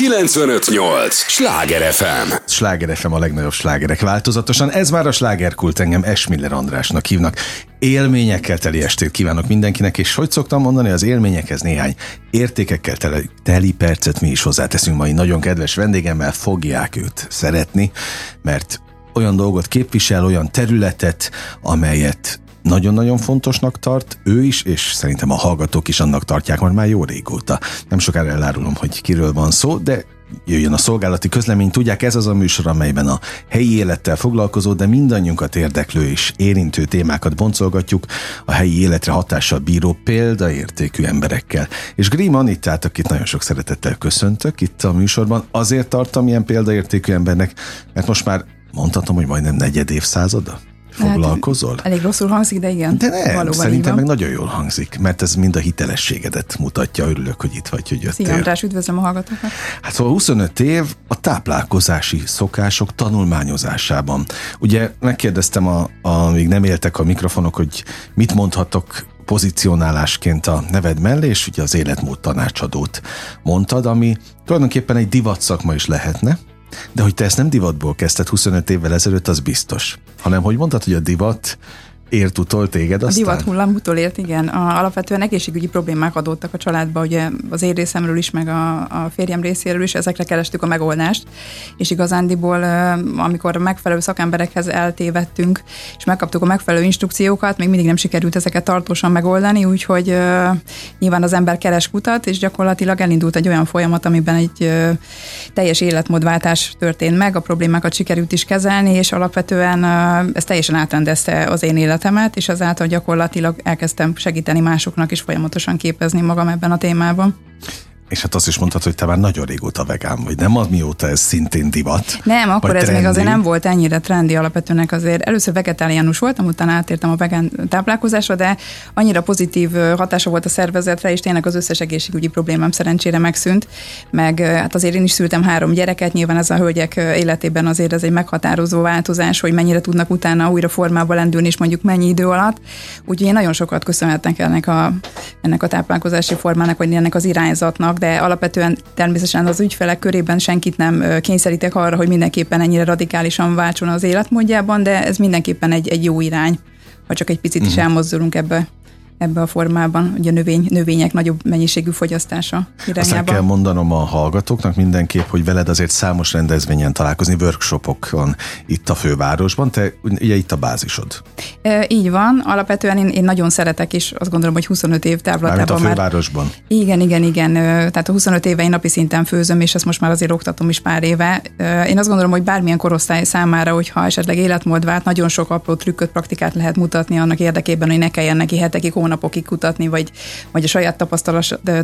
958! Sláger FM! Sláger FM a legnagyobb slágerek változatosan. Ez már a slágerkult engem Esmiller Andrásnak hívnak. Élményekkel teli estét kívánok mindenkinek, és hogy szoktam mondani, az élményekhez néhány értékekkel teli, teli percet mi is hozzáteszünk mai nagyon kedves vendégemmel, fogják őt szeretni, mert olyan dolgot képvisel, olyan területet, amelyet nagyon-nagyon fontosnak tart, ő is, és szerintem a hallgatók is annak tartják már már jó régóta. Nem sokára elárulom, hogy kiről van szó, de jöjjön a szolgálati közlemény. Tudják, ez az a műsor, amelyben a helyi élettel foglalkozó, de mindannyiunkat érdeklő és érintő témákat boncolgatjuk a helyi életre hatással bíró példaértékű emberekkel. És Grim Anittát, akit nagyon sok szeretettel köszöntök itt a műsorban, azért tartom ilyen példaértékű embernek, mert most már mondhatom, hogy majdnem negyed évszázada foglalkozol? Hát, elég rosszul hangzik, de igen. De nem, valóban szerintem meg nagyon jól hangzik, mert ez mind a hitelességedet mutatja. Örülök, hogy itt vagy, hogy jöttél. Szia András, üdvözlöm a hallgatókat. Hát szóval 25 év a táplálkozási szokások tanulmányozásában. Ugye megkérdeztem, a, amíg nem éltek a mikrofonok, hogy mit mondhatok pozícionálásként a neved mellé, és ugye az életmód tanácsadót mondtad, ami tulajdonképpen egy divat szakma is lehetne, de hogy te ezt nem divatból kezdted 25 évvel ezelőtt, az biztos. Hanem, hogy mondtad, hogy a divat ért utol téged aztán? A divat hullám utolért, igen. A, alapvetően egészségügyi problémák adódtak a családba, ugye az én részemről is, meg a, a férjem részéről is, ezekre kerestük a megoldást, és igazándiból, amikor megfelelő szakemberekhez eltévettünk, és megkaptuk a megfelelő instrukciókat, még mindig nem sikerült ezeket tartósan megoldani, úgyhogy nyilván az ember keres kutat, és gyakorlatilag elindult egy olyan folyamat, amiben egy teljes életmódváltás történt meg, a problémákat sikerült is kezelni, és alapvetően ez teljesen átrendezte az én élet életemet, és ezáltal gyakorlatilag elkezdtem segíteni másoknak is folyamatosan képezni magam ebben a témában. És hát azt is mondtad, hogy te már nagyon régóta vegán vagy, nem az mióta ez szintén divat? Nem, akkor ez trendi. még azért nem volt ennyire trendi alapvetően azért. Először vegetáriánus voltam, utána átértem a vegán táplálkozásra, de annyira pozitív hatása volt a szervezetre, és tényleg az összes egészségügyi problémám szerencsére megszűnt. Meg hát azért én is szültem három gyereket, nyilván ez a hölgyek életében azért ez egy meghatározó változás, hogy mennyire tudnak utána újra formába lendülni, és mondjuk mennyi idő alatt. Úgyhogy én nagyon sokat köszönhetnek ennek a, ennek a táplálkozási formának, vagy ennek az irányzatnak, de alapvetően természetesen az ügyfelek körében senkit nem kényszerítek arra, hogy mindenképpen ennyire radikálisan váltson az életmódjában, de ez mindenképpen egy, egy jó irány, ha csak egy picit is mhm. elmozdulunk ebbe ebbe a formában, ugye a növény, növények nagyobb mennyiségű fogyasztása irányába. Azt kell mondanom a hallgatóknak mindenképp, hogy veled azért számos rendezvényen találkozni, workshopokon itt a fővárosban, te ugye itt a bázisod. E, így van, alapvetően én, én nagyon szeretek, és azt gondolom, hogy 25 év távlatában a fővárosban? Már, igen, igen, igen. Tehát a 25 éve én napi szinten főzöm, és ezt most már azért oktatom is pár éve. Én azt gondolom, hogy bármilyen korosztály számára, hogyha esetleg életmód vált, nagyon sok apró trükköt, praktikát lehet mutatni annak érdekében, hogy ne kelljen neki hetekig, hónapokig kutatni, vagy, vagy a saját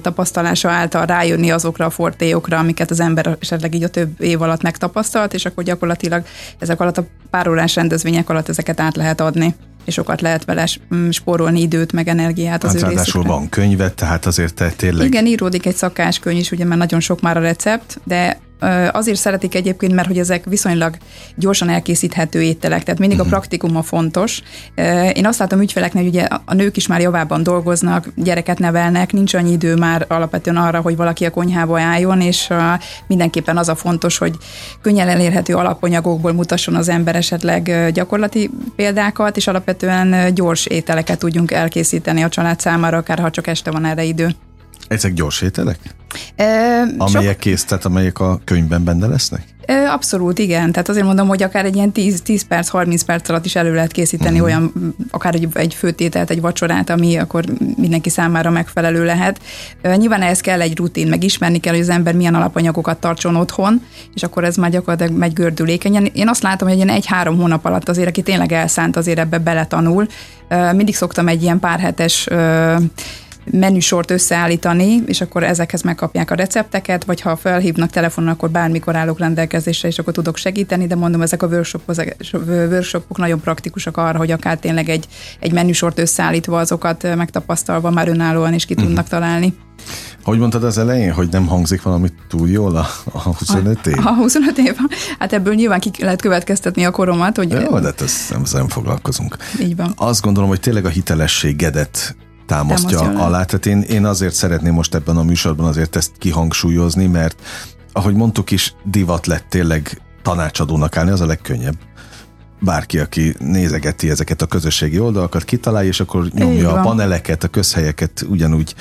tapasztalása által rájönni azokra a fortéjokra, amiket az ember esetleg így a több év alatt megtapasztalt, és akkor gyakorlatilag ezek alatt a párórás rendezvények alatt ezeket át lehet adni és sokat lehet vele mm, spórolni időt, meg energiát az hát ő van könyvet, tehát azért te tényleg... Igen, íródik egy szakáskönyv is, ugye, mert nagyon sok már a recept, de Azért szeretik egyébként, mert hogy ezek viszonylag gyorsan elkészíthető ételek, tehát mindig a mhm. praktikum a fontos. Én azt látom ügyfeleknek, hogy ugye a nők is már javában dolgoznak, gyereket nevelnek, nincs annyi idő már alapvetően arra, hogy valaki a konyhába álljon, és mindenképpen az a fontos, hogy könnyen elérhető alapanyagokból mutasson az ember esetleg gyakorlati példákat, és alapvetően gyors ételeket tudjunk elkészíteni a család számára, akár ha csak este van erre idő. Ezek gyors ételek? E, amelyek sok... kész, tehát amelyek a könyvben benne lesznek? E, abszolút, igen. Tehát azért mondom, hogy akár egy ilyen 10, 10 perc, 30 perc alatt is elő lehet készíteni uh-huh. olyan, akár egy, egy főtételt, egy vacsorát, ami akkor mindenki számára megfelelő lehet. E, nyilván ehhez kell egy rutin, meg ismerni kell, hogy az ember milyen alapanyagokat tartson otthon, és akkor ez már gyakorlatilag megy gördülékenyen. Én azt látom, hogy egy egy-három hónap alatt azért, aki tényleg elszánt, azért ebbe beletanul. E, mindig szoktam egy ilyen párhetes menüsort összeállítani, és akkor ezekhez megkapják a recepteket, vagy ha felhívnak telefonon, akkor bármikor állok rendelkezésre, és akkor tudok segíteni, de mondom, ezek a workshopok, nagyon praktikusak arra, hogy akár tényleg egy, egy menüsort összeállítva azokat megtapasztalva már önállóan is ki uh-huh. tudnak találni. Hogy mondtad az elején, hogy nem hangzik valami túl jól a, a 25 év? A, a 25 év? Hát ebből nyilván ki lehet következtetni a koromat. Hogy Jó, de hát ezt nem, nem foglalkozunk. Így van. Azt gondolom, hogy tényleg a hitelességedet támasztja, támasztja alá. Tehát én, én azért szeretném most ebben a műsorban azért ezt kihangsúlyozni, mert ahogy mondtuk is, divat lett tényleg tanácsadónak állni, az a legkönnyebb bárki, aki nézegeti ezeket a közösségi oldalakat, kitalálja, és akkor nyomja a paneleket, a közhelyeket ugyanúgy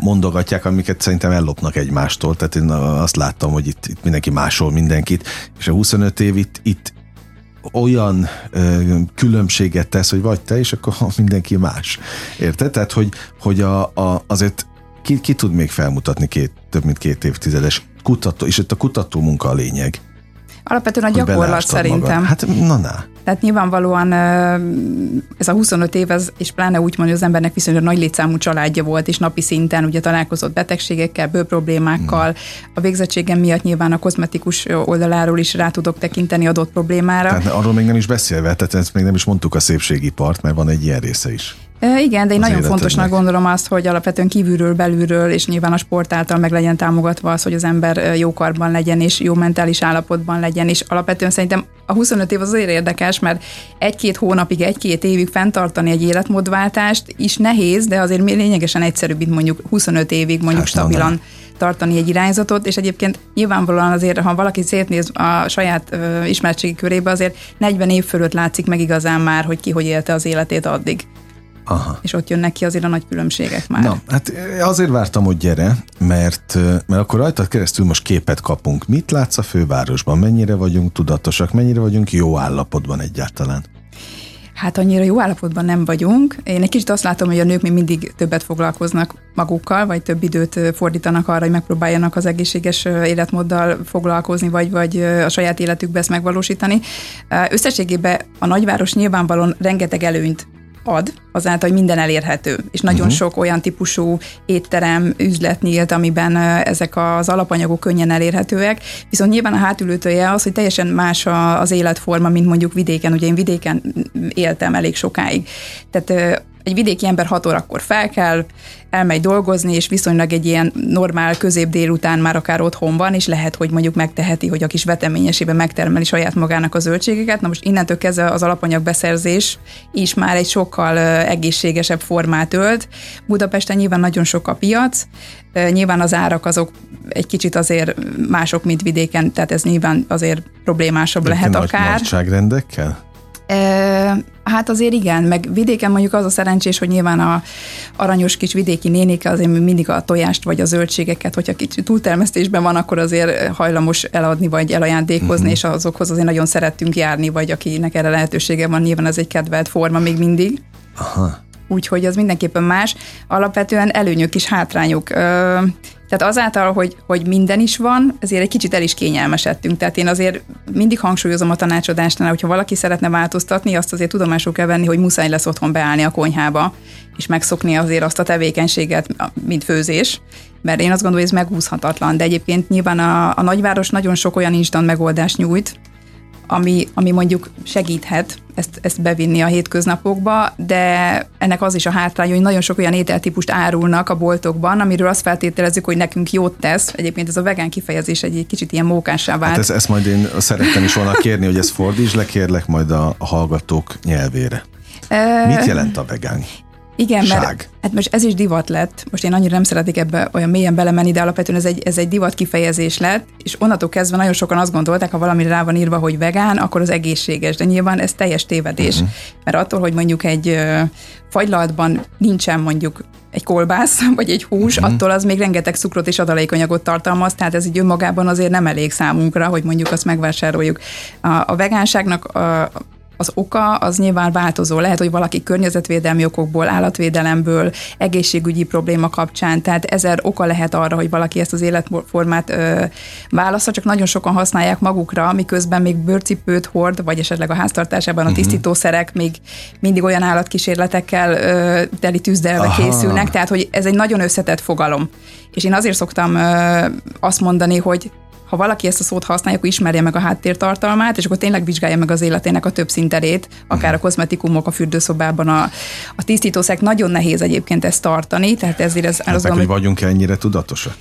mondogatják, amiket szerintem ellopnak egymástól. Tehát én azt láttam, hogy itt, itt mindenki másol mindenkit, és a 25 év itt, itt olyan ö, különbséget tesz, hogy vagy te, és akkor mindenki más. Érted? Tehát, hogy, hogy a, a, azért ki, ki tud még felmutatni két, több mint két évtizedes kutató, és itt a kutató munka a lényeg. Alapvetően a gyakorlat szerintem. Magad. Hát na, na. Tehát nyilvánvalóan ez a 25 év, ez, és pláne úgy mondja, hogy az embernek viszonylag nagy létszámú családja volt, és napi szinten ugye találkozott betegségekkel, bőproblémákkal. Mm. A végzettségem miatt nyilván a kozmetikus oldaláról is rá tudok tekinteni adott problémára. Tehát arról még nem is beszélve, tehát ezt még nem is mondtuk a szépségipart, mert van egy ilyen része is. Igen, de én nagyon fontosnak gondolom azt, hogy alapvetően kívülről, belülről, és nyilván a sport által meg legyen támogatva az, hogy az ember jó karban legyen, és jó mentális állapotban legyen, és alapvetően szerintem a 25 év az azért érdekes, mert egy-két hónapig, egy-két évig fenntartani egy életmódváltást is nehéz, de azért lényegesen egyszerűbb, mint mondjuk 25 évig mondjuk hát, stabilan nem. tartani egy irányzatot, és egyébként nyilvánvalóan azért, ha valaki szétnéz a saját uh, ismertségi körébe, azért 40 év fölött látszik meg igazán már, hogy ki hogy élte az életét addig. Aha. És ott jönnek ki azért a nagy különbségek már. Na, hát azért vártam, hogy gyere, mert, mert akkor rajtad keresztül most képet kapunk. Mit látsz a fővárosban? Mennyire vagyunk tudatosak? Mennyire vagyunk jó állapotban egyáltalán? Hát annyira jó állapotban nem vagyunk. Én egy kicsit azt látom, hogy a nők még mindig többet foglalkoznak magukkal, vagy több időt fordítanak arra, hogy megpróbáljanak az egészséges életmóddal foglalkozni, vagy, vagy a saját életükbe ezt megvalósítani. Összességében a nagyváros nyilvánvalóan rengeteg előnyt ad, azáltal, hogy minden elérhető, és nagyon uh-huh. sok olyan típusú étterem, üzlet nyílt, amiben ezek az alapanyagok könnyen elérhetőek, viszont nyilván a hátülőtője az, hogy teljesen más az életforma, mint mondjuk vidéken, ugye én vidéken éltem elég sokáig. Tehát egy vidéki ember 6 órakor fel kell, elmegy dolgozni, és viszonylag egy ilyen normál közép délután már akár otthon van, és lehet, hogy mondjuk megteheti, hogy a kis veteményesében megtermeli saját magának a zöldségeket. Na most innentől kezdve az alapanyag beszerzés is már egy sokkal egészségesebb formát ölt. Budapesten nyilván nagyon sok a piac, nyilván az árak azok egy kicsit azért mások, mint vidéken, tehát ez nyilván azért problémásabb De lehet akár. Nagy nagyságrendekkel? Hát azért igen, meg vidéken mondjuk az a szerencsés, hogy nyilván a aranyos kis vidéki nénik azért mindig a tojást vagy a zöldségeket, hogyha kicsit túltermesztésben van, akkor azért hajlamos eladni vagy elajándékozni, uh-huh. és azokhoz azért nagyon szerettünk járni, vagy akinek erre lehetősége van, nyilván ez egy kedvelt forma még mindig. Aha. Úgyhogy az mindenképpen más. Alapvetően előnyök és hátrányok. Tehát azáltal, hogy, hogy minden is van, ezért egy kicsit el is kényelmesedtünk. Tehát én azért mindig hangsúlyozom a tanácsadásnál, hogyha valaki szeretne változtatni, azt azért tudomásul kell venni, hogy muszáj lesz otthon beállni a konyhába, és megszokni azért azt a tevékenységet, mint főzés, mert én azt gondolom, hogy ez megúszhatatlan. De egyébként nyilván a, a nagyváros nagyon sok olyan instant megoldást nyújt, ami, ami mondjuk segíthet ezt, ezt bevinni a hétköznapokba, de ennek az is a hátrány, hogy nagyon sok olyan ételtípust árulnak a boltokban, amiről azt feltételezzük, hogy nekünk jót tesz. Egyébként ez a vegán kifejezés egy kicsit ilyen mókássá vált. Hát ez, ezt majd én szerettem is volna kérni, hogy ezt fordítsd le, kérlek majd a, a hallgatók nyelvére. Mit jelent a vegán? Igen, Ság. mert hát most ez is divat lett. Most én annyira nem szeretik ebbe olyan mélyen belemenni, de alapvetően ez egy, ez egy divat kifejezés lett, és onnantól kezdve nagyon sokan azt gondolták, ha valami rá van írva, hogy vegán, akkor az egészséges, de nyilván ez teljes tévedés. Uh-huh. Mert attól, hogy mondjuk egy fagylaltban nincsen mondjuk egy kolbász, vagy egy hús, uh-huh. attól az még rengeteg cukrot és adalékanyagot tartalmaz, tehát ez így önmagában azért nem elég számunkra, hogy mondjuk azt megvásároljuk. A, a vegánságnak a, az oka az nyilván változó. Lehet, hogy valaki környezetvédelmi okokból, állatvédelemből, egészségügyi probléma kapcsán, tehát ezer oka lehet arra, hogy valaki ezt az életformát ö, válaszza, csak nagyon sokan használják magukra, miközben még bőrcipőt hord, vagy esetleg a háztartásában a uh-huh. tisztítószerek még mindig olyan állatkísérletekkel ö, teli tűzdelve Aha. készülnek, tehát hogy ez egy nagyon összetett fogalom. És én azért szoktam ö, azt mondani, hogy ha valaki ezt a szót használja, akkor ismerje meg a háttértartalmát, és akkor tényleg vizsgálja meg az életének a több szinterét, akár a mhm. kozmetikumok a fürdőszobában, a, a tisztítószek. Nagyon nehéz egyébként ezt tartani, tehát ezért ez... Hát, meg, hogy vagyunk ennyire tudatosak?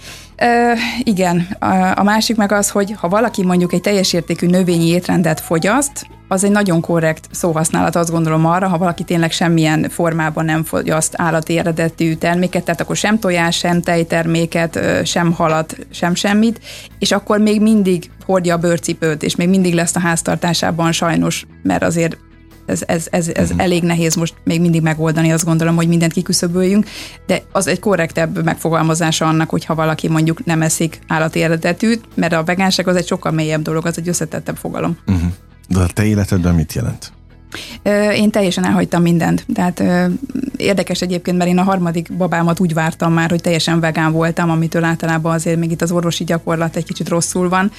Ö, igen. A, másik meg az, hogy ha valaki mondjuk egy teljes értékű növényi étrendet fogyaszt, az egy nagyon korrekt szóhasználat, azt gondolom arra, ha valaki tényleg semmilyen formában nem fogyaszt állati eredetű terméket, tehát akkor sem tojás, sem tejterméket, sem halat, sem semmit, és akkor még mindig hordja a bőrcipőt, és még mindig lesz a háztartásában sajnos, mert azért ez, ez, ez, ez uh-huh. elég nehéz most még mindig megoldani, azt gondolom, hogy mindent kiküszöböljünk, de az egy korrektebb megfogalmazása annak, hogyha valaki mondjuk nem eszik állati eredetűt, mert a vegánság az egy sokkal mélyebb dolog, az egy összetettebb fogalom. Uh-huh. De a te életedben mit jelent? Én teljesen elhagytam mindent. Tehát érdekes egyébként, mert én a harmadik babámat úgy vártam már, hogy teljesen vegán voltam, amitől általában azért még itt az orvosi gyakorlat egy kicsit rosszul van.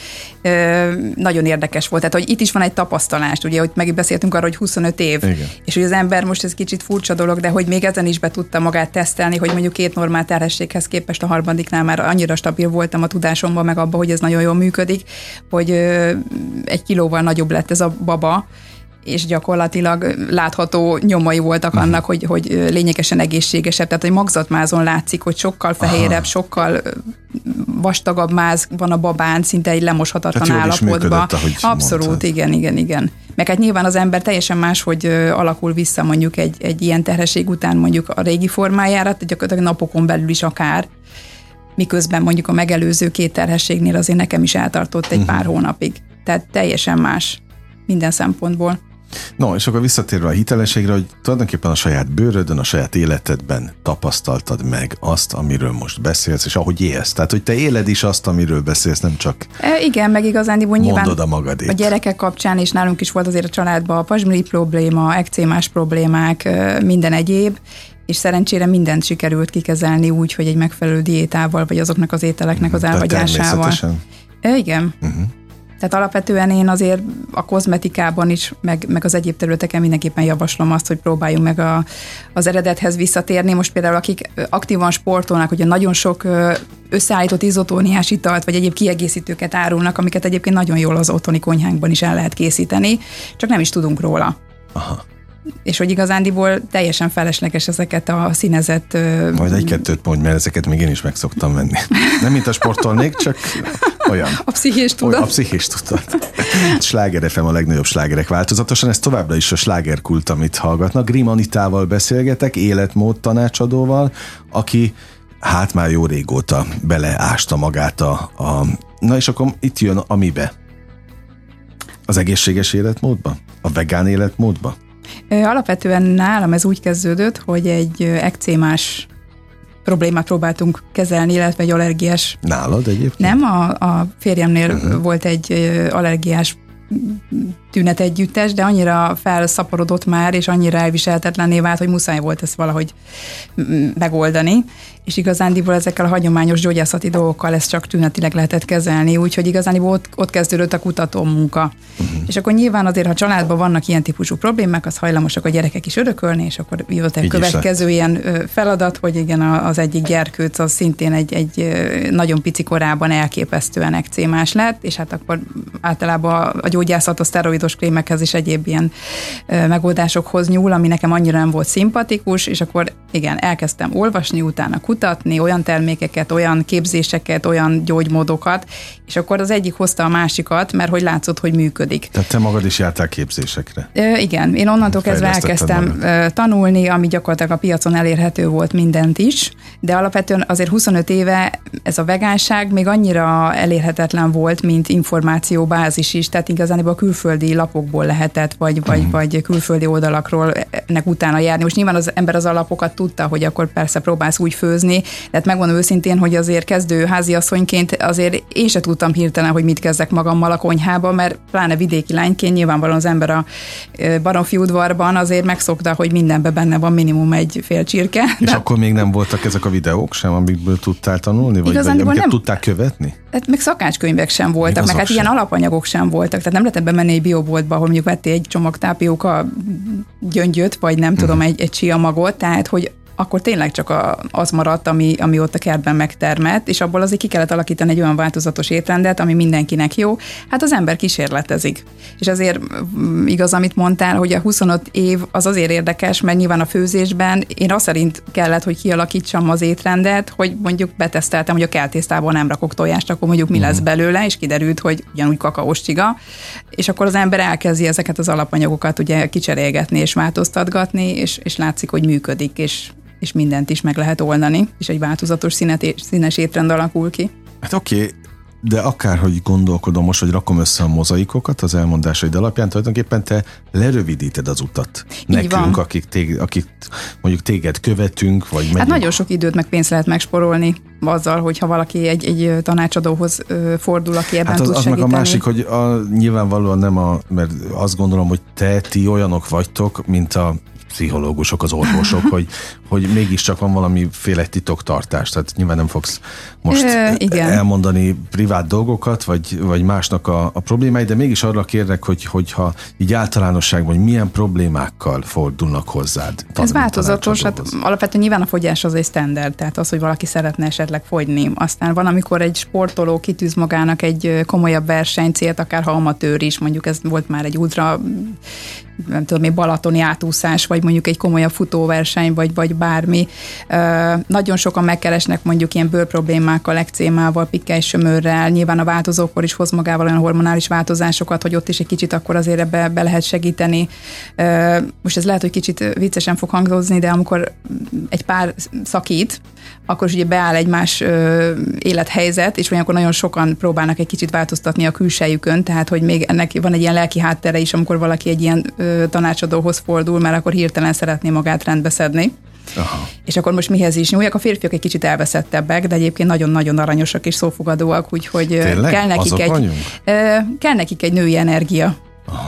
Nagyon érdekes volt. Tehát, hogy itt is van egy tapasztalás, ugye, hogy megbeszéltünk arról, hogy 25 év, Igen. és hogy az ember most ez kicsit furcsa dolog, de hogy még ezen is be tudta magát tesztelni, hogy mondjuk két normál terhességhez képest a harmadiknál már annyira stabil voltam a tudásomban, meg abban, hogy ez nagyon jól működik, hogy egy kilóval nagyobb lett ez a baba, és gyakorlatilag látható nyomai voltak uh-huh. annak, hogy, hogy lényegesen egészségesebb. Tehát, hogy magzatmázon látszik, hogy sokkal fehérebb, Aha. sokkal vastagabb máz van a babán, szinte egy lemoshatatlan állapotban. Abszolút, mondtad. igen, igen, igen. Meg hát nyilván az ember teljesen más, hogy alakul vissza mondjuk egy, egy ilyen terhesség után mondjuk a régi formájára, gyakorlatilag napokon belül is akár miközben mondjuk a megelőző két terhességnél azért nekem is eltartott egy uh-huh. pár hónapig. Tehát teljesen más minden szempontból. No, és akkor visszatérve a hitelességre, hogy tulajdonképpen a saját bőrödön, a saját életedben tapasztaltad meg azt, amiről most beszélsz, és ahogy élsz. Tehát, hogy te éled is azt, amiről beszélsz, nem csak e, Igen, meg igazán nyilván mondod a magadét. A gyerekek kapcsán, és nálunk is volt azért a családban a pasmiri probléma, ekcémás problémák, minden egyéb, és szerencsére mindent sikerült kikezelni úgy, hogy egy megfelelő diétával, vagy azoknak az ételeknek az elhagyásával. E, igen. Uh-huh. Tehát alapvetően én azért a kozmetikában is, meg, meg az egyéb területeken mindenképpen javaslom azt, hogy próbáljunk meg a, az eredethez visszatérni. Most például akik aktívan sportolnak, ugye nagyon sok összeállított izotóniás italt, vagy egyéb kiegészítőket árulnak, amiket egyébként nagyon jól az otthoni konyhánkban is el lehet készíteni, csak nem is tudunk róla. Aha és hogy igazándiból teljesen felesleges ezeket a színezett... Majd egy-kettőt mondj, mert ezeket még én is meg szoktam venni. Nem mint a sportolnék, csak olyan. A pszichés tudat. A pszichés tudat. Sláger FM a legnagyobb slágerek változatosan, ez továbbra is a slágerkult, amit hallgatnak. Grim Anitával beszélgetek, életmód tanácsadóval, aki hát már jó régóta beleásta magát a, a... Na és akkor itt jön a mibe? Az egészséges életmódba? A vegán életmódba? Alapvetően nálam ez úgy kezdődött, hogy egy ekcémás problémát próbáltunk kezelni, illetve egy allergiás. Nálad egyébként? Nem, a, a férjemnél uh-huh. volt egy allergiás tünet együttes, de annyira felszaporodott már, és annyira elviselhetetlenné vált, hogy muszáj volt ezt valahogy megoldani és igazándiból ezekkel a hagyományos gyógyászati dolgokkal ezt csak tünetileg lehetett kezelni, úgyhogy igazándiból ott, ott kezdődött a kutató munka. Uh-huh. És akkor nyilván azért, ha családban vannak ilyen típusú problémák, az hajlamosak a gyerekek is örökölni, és akkor jött egy következő ilyen feladat, hogy igen, az egyik gyerkőc az szintén egy, egy nagyon pici korában elképesztően ekcémás lett, és hát akkor általában a gyógyászat a szteroidos krémekhez is egyéb ilyen megoldásokhoz nyúl, ami nekem annyira nem volt szimpatikus, és akkor igen, elkezdtem olvasni, utána kutatni, olyan termékeket, olyan képzéseket, olyan gyógymódokat, és akkor az egyik hozta a másikat, mert hogy látszott, hogy működik. Tehát te magad is jártál képzésekre? Ö, igen, én onnantól kezdve elkezdtem magad. tanulni, ami gyakorlatilag a piacon elérhető volt mindent is, de alapvetően azért 25 éve ez a vegánság még annyira elérhetetlen volt, mint információbázis is, tehát igazán a külföldi lapokból lehetett, vagy, vagy, mm. vagy külföldi oldalakról ennek utána járni. Most nyilván az ember az alapokat tudta, hogy akkor persze próbálsz úgy főzni, tehát megmondom őszintén, hogy azért kezdő háziasszonyként azért én se tudtam hirtelen, hogy mit kezdek magammal a konyhába, mert pláne vidéki lányként nyilvánvalóan az ember a baromfi udvarban azért megszokta, hogy mindenben benne van minimum egy fél csirke. És de... akkor még nem voltak ezek a videók sem, amikből tudtál tanulni, vagy, vagy amiket nem... tudták követni? Hát meg szakácskönyvek sem voltak, meg hát sem. ilyen alapanyagok sem voltak, tehát nem lehetett bemenni egy bioboltba, ahol mondjuk vettél egy csomag tápióka gyöngyöt, vagy nem uh-huh. tudom, egy, egy magot, tehát hogy akkor tényleg csak a, az maradt, ami, ami ott a kertben megtermett, és abból azért ki kellett alakítani egy olyan változatos étrendet, ami mindenkinek jó. Hát az ember kísérletezik. És azért mm, igaz, amit mondtál, hogy a 25 év az azért érdekes, mert nyilván a főzésben én azt szerint kellett, hogy kialakítsam az étrendet, hogy mondjuk beteszteltem, hogy a keltésztából nem rakok tojást, akkor mondjuk mi lesz mhm. belőle, és kiderült, hogy ugyanúgy kakaós csiga, és akkor az ember elkezdi ezeket az alapanyagokat ugye kicserélgetni és változtatgatni, és, és látszik, hogy működik, és és mindent is meg lehet oldani, és egy változatos színet, színes étrend alakul ki. Hát oké, okay, de akárhogy gondolkodom most, hogy rakom össze a mozaikokat az elmondásaid alapján, tulajdonképpen te lerövidíted az utat. Így Nekünk, van. akik, tég, akik mondjuk téged követünk, vagy megyünk. Hát nagyon sok időt meg pénzt lehet megsporolni azzal, hogyha valaki egy, egy tanácsadóhoz fordul, aki ebben hát az, tud az meg a másik, hogy a, nyilvánvalóan nem a, mert azt gondolom, hogy te, ti olyanok vagytok, mint a pszichológusok, az orvosok, hogy, hogy mégiscsak van valamiféle titoktartás, tehát nyilván nem fogsz most e, igen. elmondani privát dolgokat, vagy, vagy másnak a, a problémáit, de mégis arra kérnek, hogy, hogyha így általánosságban, hogy milyen problémákkal fordulnak hozzád. Ez változatos, hát alapvetően nyilván a fogyás az egy standard, tehát az, hogy valaki szeretne esetleg fogyni. Aztán van, amikor egy sportoló kitűz magának egy komolyabb versenycélt, akár ha amatőr is, mondjuk ez volt már egy ultra nem tudom, egy balatoni átúszás, vagy mondjuk egy komolyabb futóverseny, vagy, vagy bármi. Nagyon sokan megkeresnek mondjuk ilyen bőrproblémákkal, ekcémával, pikkely nyilván a változókor is hoz magával olyan hormonális változásokat, hogy ott is egy kicsit akkor azért ebbe be lehet segíteni. Most ez lehet, hogy kicsit viccesen fog hangzozni, de amikor egy pár szakít, akkor is ugye beáll egy más ö, élethelyzet, és akkor nagyon sokan próbálnak egy kicsit változtatni a külsejükön, tehát hogy még ennek van egy ilyen lelki háttere is, amikor valaki egy ilyen ö, tanácsadóhoz fordul, mert akkor hirtelen szeretné magát rendbeszedni. Aha. És akkor most mihez is nyúljak? A férfiak egy kicsit elveszettebbek, de egyébként nagyon-nagyon aranyosak és szófogadóak, úgyhogy Tényleg? kell nekik, egy, kell nekik egy női energia.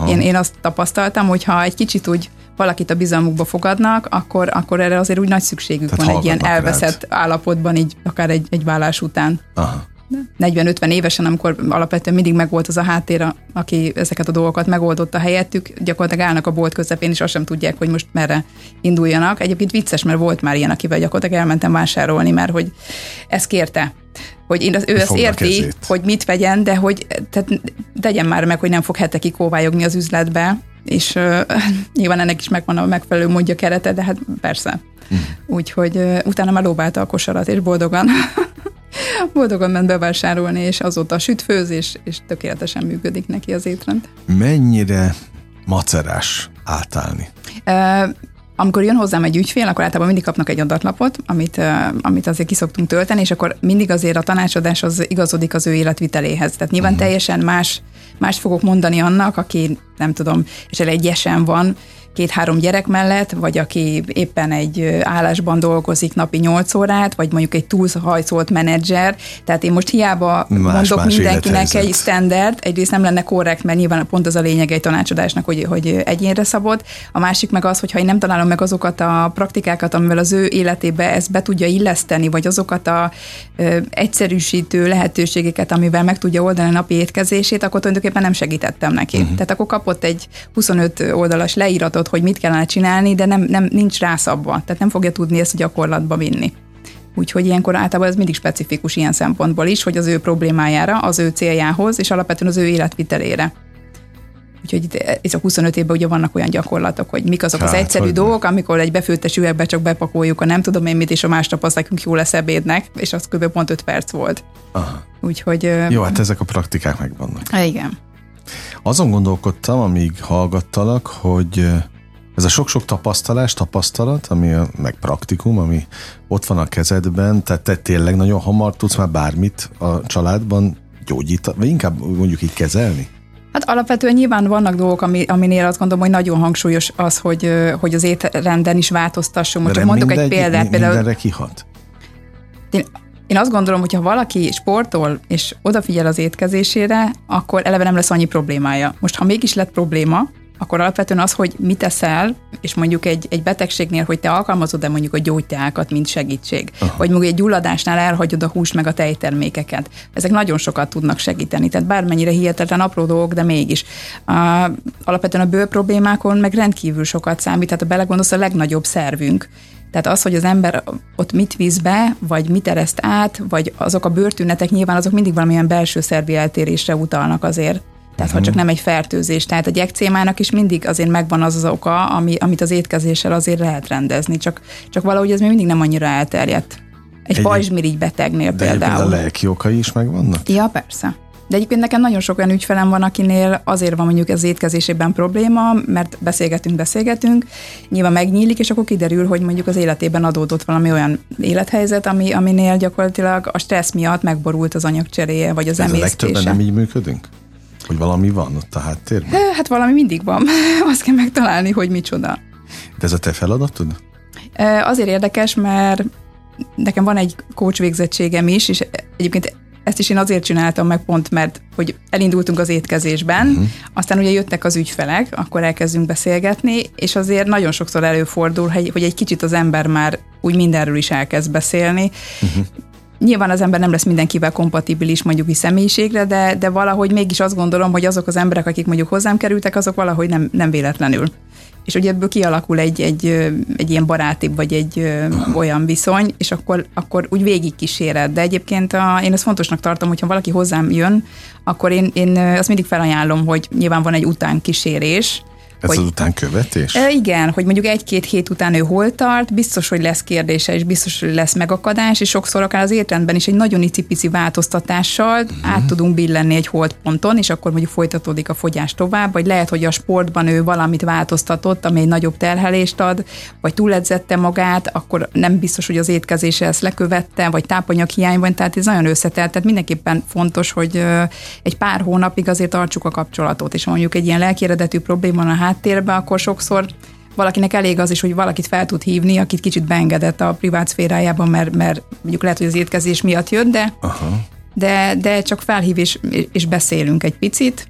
Én, én azt tapasztaltam, hogy ha egy kicsit úgy valakit a bizalmukba fogadnak, akkor, akkor erre azért úgy nagy szükségük Tehát van egy ilyen elveszett rád. állapotban, így akár egy, egy vállás után. Aha. 40-50 évesen, amikor alapvetően mindig megvolt az a háttér, aki ezeket a dolgokat megoldotta helyettük, gyakorlatilag állnak a bolt közepén, és azt sem tudják, hogy most merre induljanak. Egyébként vicces, mert volt már ilyen, akivel gyakorlatilag elmentem vásárolni, mert hogy ezt kérte hogy én az, ő ezt érti, kezét. hogy mit vegyen, de hogy tehát tegyen már meg, hogy nem fog hetekig kóvályogni az üzletbe, és uh, nyilván ennek is megvan a megfelelő módja kerete, de hát persze. Mm. Úgyhogy uh, utána már lóbálta a kosarat, és boldogan boldogan ment bevásárolni, és azóta süt, főz, és, és tökéletesen működik neki az étrend. Mennyire macerás átállni? Uh, amikor jön hozzám egy ügyfél, akkor általában mindig kapnak egy adatlapot, amit, amit azért kiszoktunk tölteni, és akkor mindig azért a tanácsadás az igazodik az ő életviteléhez. Tehát nyilván uh-huh. teljesen más, más fogok mondani annak, aki nem tudom, és egy esen van, két-három gyerek mellett, vagy aki éppen egy állásban dolgozik napi 8 órát, vagy mondjuk egy túlhajszolt menedzser. Tehát én most hiába más, mondok más mindenkinek egy standard, egyrészt nem lenne korrekt, mert nyilván pont az a lényeg egy tanácsadásnak, hogy, hogy egyénre szabott. A másik meg az, hogyha én nem találom meg azokat a praktikákat, amivel az ő életébe ezt be tudja illeszteni, vagy azokat a ö, egyszerűsítő lehetőségeket, amivel meg tudja oldani a napi étkezését, akkor tulajdonképpen nem segítettem neki. Uh-huh. Tehát akkor kapott egy 25 oldalas leíratot, tudod, hogy mit kellene csinálni, de nem, nem nincs rászabva, tehát nem fogja tudni ezt gyakorlatba vinni. Úgyhogy ilyenkor általában ez mindig specifikus ilyen szempontból is, hogy az ő problémájára, az ő céljához, és alapvetően az ő életvitelére. Úgyhogy itt ez a 25 évben ugye vannak olyan gyakorlatok, hogy mik azok hát, az egyszerű dolgok, amikor egy befőttes üvegbe csak bepakoljuk a nem tudom én mit, és a másnap az nekünk jó lesz ebédnek, és az kb. pont 5 perc volt. Aha. Úgyhogy... Jó, hát ezek a praktikák megvannak. Igen. Azon gondolkodtam, amíg hallgattalak, hogy ez a sok-sok tapasztalás, tapasztalat, ami a, meg praktikum, ami ott van a kezedben, tehát te tényleg nagyon hamar tudsz már bármit a családban gyógyítani, vagy inkább mondjuk így kezelni? Hát alapvetően nyilván vannak dolgok, ami, aminél azt gondolom, hogy nagyon hangsúlyos az, hogy, hogy az étrenden is változtassunk. Most mondok egy példát. Mi, például, mindenre kihat? Én, én azt gondolom, hogy ha valaki sportol és odafigyel az étkezésére, akkor eleve nem lesz annyi problémája. Most, ha mégis lett probléma, akkor alapvetően az, hogy mit teszel, és mondjuk egy, egy betegségnél, hogy te alkalmazod-e mondjuk a gyógyteákat, mint segítség, Aha. vagy mondjuk egy gyulladásnál elhagyod a hús meg a tejtermékeket. Ezek nagyon sokat tudnak segíteni, tehát bármennyire hihetetlen apró dolgok, de mégis. Uh, alapvetően a bőr problémákon meg rendkívül sokat számít, tehát a belegondolsz a legnagyobb szervünk. Tehát az, hogy az ember ott mit víz be, vagy mit ereszt át, vagy azok a bőrtünetek nyilván azok mindig valamilyen belső szervi eltérésre utalnak azért. Tehát, uh-huh. ha csak nem egy fertőzés. Tehát a gyekcémának is mindig azért megvan az az oka, ami, amit az étkezéssel azért lehet rendezni, csak, csak valahogy ez még mindig nem annyira elterjedt. Egy, egy pajzsmirigy betegnél de például. a lelki okai is megvannak? Ja, persze. De egyébként nekem nagyon sok olyan ügyfelem van, akinél azért van mondjuk az étkezésében probléma, mert beszélgetünk, beszélgetünk, nyilván megnyílik, és akkor kiderül, hogy mondjuk az életében adódott valami olyan élethelyzet, ami, aminél gyakorlatilag a stressz miatt megborult az anyagcseréje, vagy az Ez emésztése. a legtöbben nem így működünk? Hogy valami van ott a háttérben? Hát valami mindig van. Azt kell megtalálni, hogy micsoda. De ez a te feladatod? Azért érdekes, mert nekem van egy coach végzettségem is, és egyébként ezt is én azért csináltam meg pont, mert hogy elindultunk az étkezésben, uh-huh. aztán ugye jöttek az ügyfelek, akkor elkezdünk beszélgetni, és azért nagyon sokszor előfordul, hogy egy kicsit az ember már úgy mindenről is elkezd beszélni. Uh-huh. Nyilván az ember nem lesz mindenkivel kompatibilis mondjuk is személyiségre, de, de valahogy mégis azt gondolom, hogy azok az emberek, akik mondjuk hozzám kerültek, azok valahogy nem, nem véletlenül. És ugye ebből kialakul egy, egy, egy ilyen barátibb, vagy egy olyan viszony, és akkor, akkor úgy végig kíséred. De egyébként a, én ezt fontosnak tartom, hogyha valaki hozzám jön, akkor én, én azt mindig felajánlom, hogy nyilván van egy utánkísérés, ez hogy, az utánkövetés? E, igen, hogy mondjuk egy-két hét után ő hol tart, biztos, hogy lesz kérdése, és biztos, hogy lesz megakadás, és sokszor akár az étrendben is egy nagyon icipici változtatással uh-huh. át tudunk billenni egy holdponton, és akkor mondjuk folytatódik a fogyás tovább, vagy lehet, hogy a sportban ő valamit változtatott, ami egy nagyobb terhelést ad, vagy túledzette magát, akkor nem biztos, hogy az étkezése ezt lekövette, vagy tápanyaghiány van, tehát ez nagyon összetelt, tehát mindenképpen fontos, hogy egy pár hónapig azért tartsuk a kapcsolatot, és mondjuk egy ilyen lelki probléma a háttérbe, akkor sokszor valakinek elég az is, hogy valakit fel tud hívni, akit kicsit beengedett a privát szférájában, mert, mert mondjuk lehet, hogy az étkezés miatt jött, de, Aha. de, de csak felhív és, és beszélünk egy picit,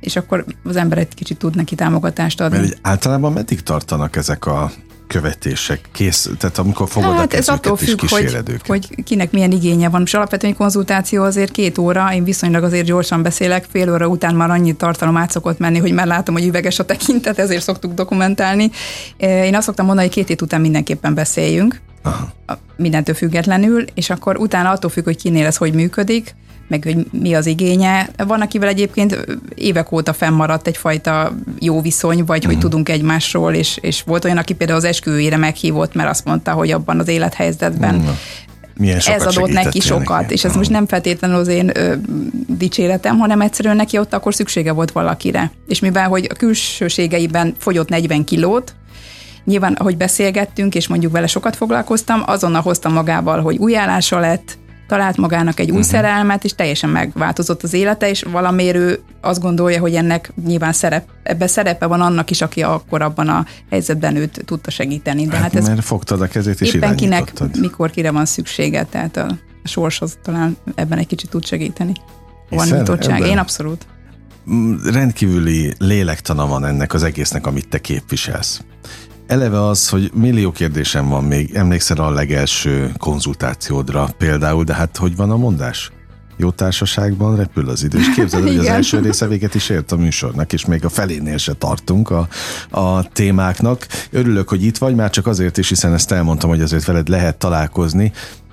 és akkor az ember egy kicsit tud neki támogatást adni. Mert általában meddig tartanak ezek a követések kész, tehát amikor fogod hát a ez attól függ, hogy, hogy kinek milyen igénye van. És alapvetően egy konzultáció azért két óra, én viszonylag azért gyorsan beszélek, fél óra után már annyi tartalom át szokott menni, hogy már látom, hogy üveges a tekintet, ezért szoktuk dokumentálni. Én azt szoktam mondani, hogy két hét után mindenképpen beszéljünk, Aha. mindentől függetlenül, és akkor utána attól függ, hogy kinél ez hogy működik, meg hogy mi az igénye. Van, akivel egyébként évek óta fennmaradt egyfajta jó viszony, vagy uh-huh. hogy mhm. tudunk egymásról, és, és volt olyan, aki például az esküvőjére meghívott, mert azt mondta, hogy abban az élethelyzetben uh-huh. Milyen ez adott neki sokat, neki. és ez most nem feltétlenül az én ö, dicséretem, hanem egyszerűen neki ott akkor szüksége volt valakire. És mivel, hogy a külsőségeiben fogyott 40 kilót, nyilván, ahogy beszélgettünk, és mondjuk vele sokat foglalkoztam, azonnal hoztam magával, hogy új állása lett, talált magának egy új uh-huh. szerelmet, és teljesen megváltozott az élete, és valamiért ő azt gondolja, hogy ennek nyilván szerep, ebben szerepe van annak is, aki akkor abban a helyzetben őt tudta segíteni. De hát, hát ez mert fogtad a kezét és éppen kinek, mikor kire van szüksége, tehát a, sorshoz talán ebben egy kicsit tud segíteni. Van nyitottság. Én abszolút. Mm, rendkívüli lélektana van ennek az egésznek, amit te képviselsz. Eleve az, hogy millió kérdésem van még, emlékszel a legelső konzultációdra például, de hát hogy van a mondás? Jó társaságban repül az idő, és képzeld, hogy az első része véget is ért a műsornak, és még a felénél se tartunk a, a témáknak. Örülök, hogy itt vagy, már csak azért is, hiszen ezt elmondtam, hogy azért veled lehet találkozni,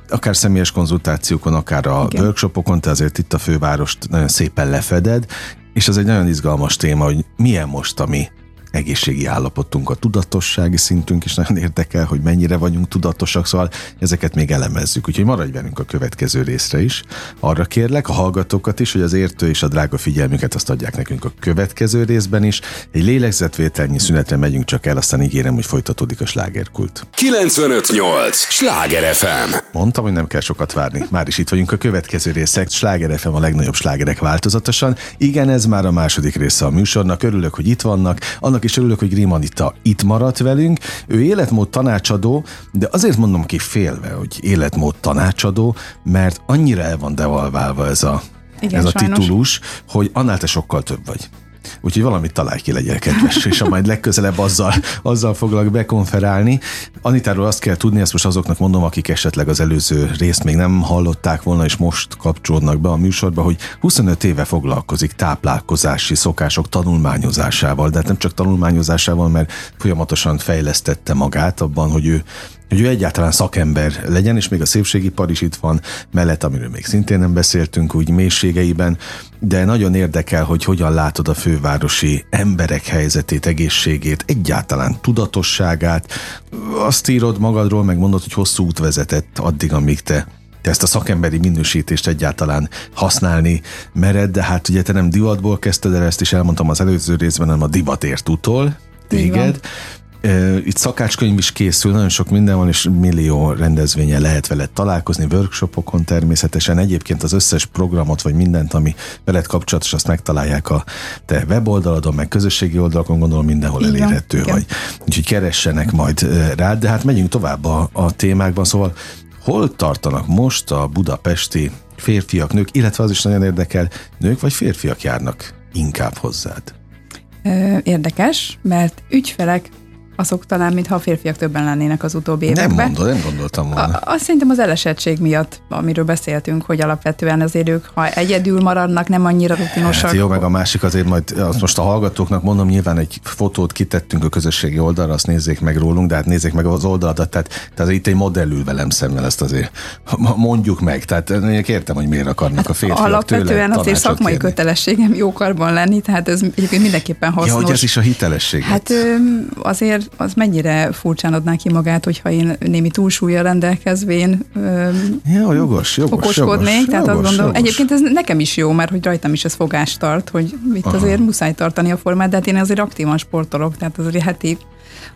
akár személyes konzultációkon, akár a Igen. workshopokon, te azért itt a fővárost nagyon szépen lefeded, és az egy nagyon izgalmas téma, hogy milyen most a mi egészségi állapotunk, a tudatossági szintünk is nagyon érdekel, hogy mennyire vagyunk tudatosak, szóval ezeket még elemezzük. Úgyhogy maradj velünk a következő részre is. Arra kérlek a hallgatókat is, hogy az értő és a drága figyelmüket azt adják nekünk a következő részben is. Egy lélegzetvételnyi szünetre megyünk csak el, aztán ígérem, hogy folytatódik a slágerkult. 958! Sláger FM! Mondtam, hogy nem kell sokat várni. Már is itt vagyunk a következő részek. Sláger FM a legnagyobb slágerek változatosan. Igen, ez már a második része a műsornak. Örülök, hogy itt vannak. Annak annak is örülök, hogy Grim Anita itt maradt velünk. Ő életmód tanácsadó, de azért mondom ki félve, hogy életmód tanácsadó, mert annyira el van devalválva ez a, Igen, ez a titulus, hogy annál te sokkal több vagy. Úgyhogy valamit találj ki, legyél kedves, és ha majd legközelebb azzal, azzal foglak bekonferálni. Anitáról azt kell tudni, ezt most azoknak mondom, akik esetleg az előző részt még nem hallották volna, és most kapcsolódnak be a műsorba, hogy 25 éve foglalkozik táplálkozási szokások tanulmányozásával, de hát nem csak tanulmányozásával, mert folyamatosan fejlesztette magát abban, hogy ő hogy ő egyáltalán szakember legyen, és még a szépségipar is itt van mellett, amiről még szintén nem beszéltünk úgy mélységeiben, de nagyon érdekel, hogy hogyan látod a fővárosi emberek helyzetét, egészségét, egyáltalán tudatosságát. Azt írod magadról, meg mondod, hogy hosszú út vezetett addig, amíg te te ezt a szakemberi minősítést egyáltalán használni mered, de hát ugye te nem divatból kezdted el, ezt is elmondtam az előző részben, hanem a divatért utol téged. Itt szakácskönyv is készül, nagyon sok minden van, és millió rendezvénye lehet veled találkozni, workshopokon természetesen. Egyébként az összes programot, vagy mindent, ami veled kapcsolatos, azt megtalálják a te weboldaladon, meg közösségi oldalakon, gondolom mindenhol Igen. elérhető Igen. vagy. Úgyhogy keressenek majd rád, de hát megyünk tovább a, a témákban, szóval hol tartanak most a budapesti férfiak, nők, illetve az is nagyon érdekel, nők vagy férfiak járnak inkább hozzád? Érdekes, mert ügyfelek azok talán, mintha a férfiak többen lennének az utóbbi években. Nem mondod, nem gondoltam volna. A, azt szerintem az elesettség miatt, amiről beszéltünk, hogy alapvetően azért ők, ha egyedül maradnak, nem annyira rutinosak. Hát jó, meg a másik azért majd, azt most a hallgatóknak mondom, nyilván egy fotót kitettünk a közösségi oldalra, azt nézzék meg rólunk, de hát nézzék meg az oldaladat, tehát, tehát itt egy modellül velem szemmel ezt azért mondjuk meg. Tehát értem, hogy miért akarnak a férfiak Alapvetően tőle azért szakmai kérni. kötelességem jó karban lenni, tehát ez egyébként mindenképpen hasznos. Ja, hogy ez is a hitelesség. Hát azért az mennyire furcsán adná ki magát, hogyha én némi túlsúlya rendelkezvén ja, jogos, jogos, okoskodnék. Jogos, tehát jogos, azt gondolom, jogos. egyébként ez nekem is jó, mert hogy rajtam is ez fogást tart, hogy itt Aha. azért muszáj tartani a formát, de hát én azért aktívan sportolok, tehát azért heti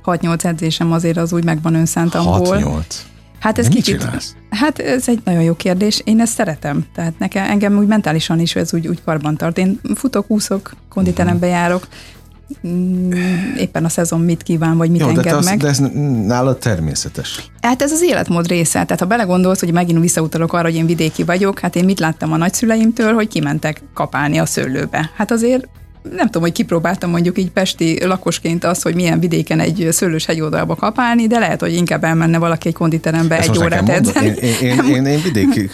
6-8 edzésem azért az úgy megvan önszántamból. 6-8? Hát ez kicsit, csinálsz? hát ez egy nagyon jó kérdés. Én ezt szeretem. Tehát nekem, engem úgy mentálisan is ez úgy, úgy karban tart. Én futok, úszok, konditerembe járok, éppen a szezon mit kíván, vagy mit Jó, enged de az, meg. De ez nálad természetes. Hát ez az életmód része. Tehát ha belegondolsz, hogy megint visszautalok arra, hogy én vidéki vagyok, hát én mit láttam a nagyszüleimtől, hogy kimentek kapálni a szőlőbe. Hát azért nem tudom, hogy kipróbáltam mondjuk így pesti lakosként az, hogy milyen vidéken egy szőlős hegyoldalba kapálni, de lehet, hogy inkább elmenne valaki egy konditerembe Ezt egy órát edzeni. Én, én, én, én vidéki,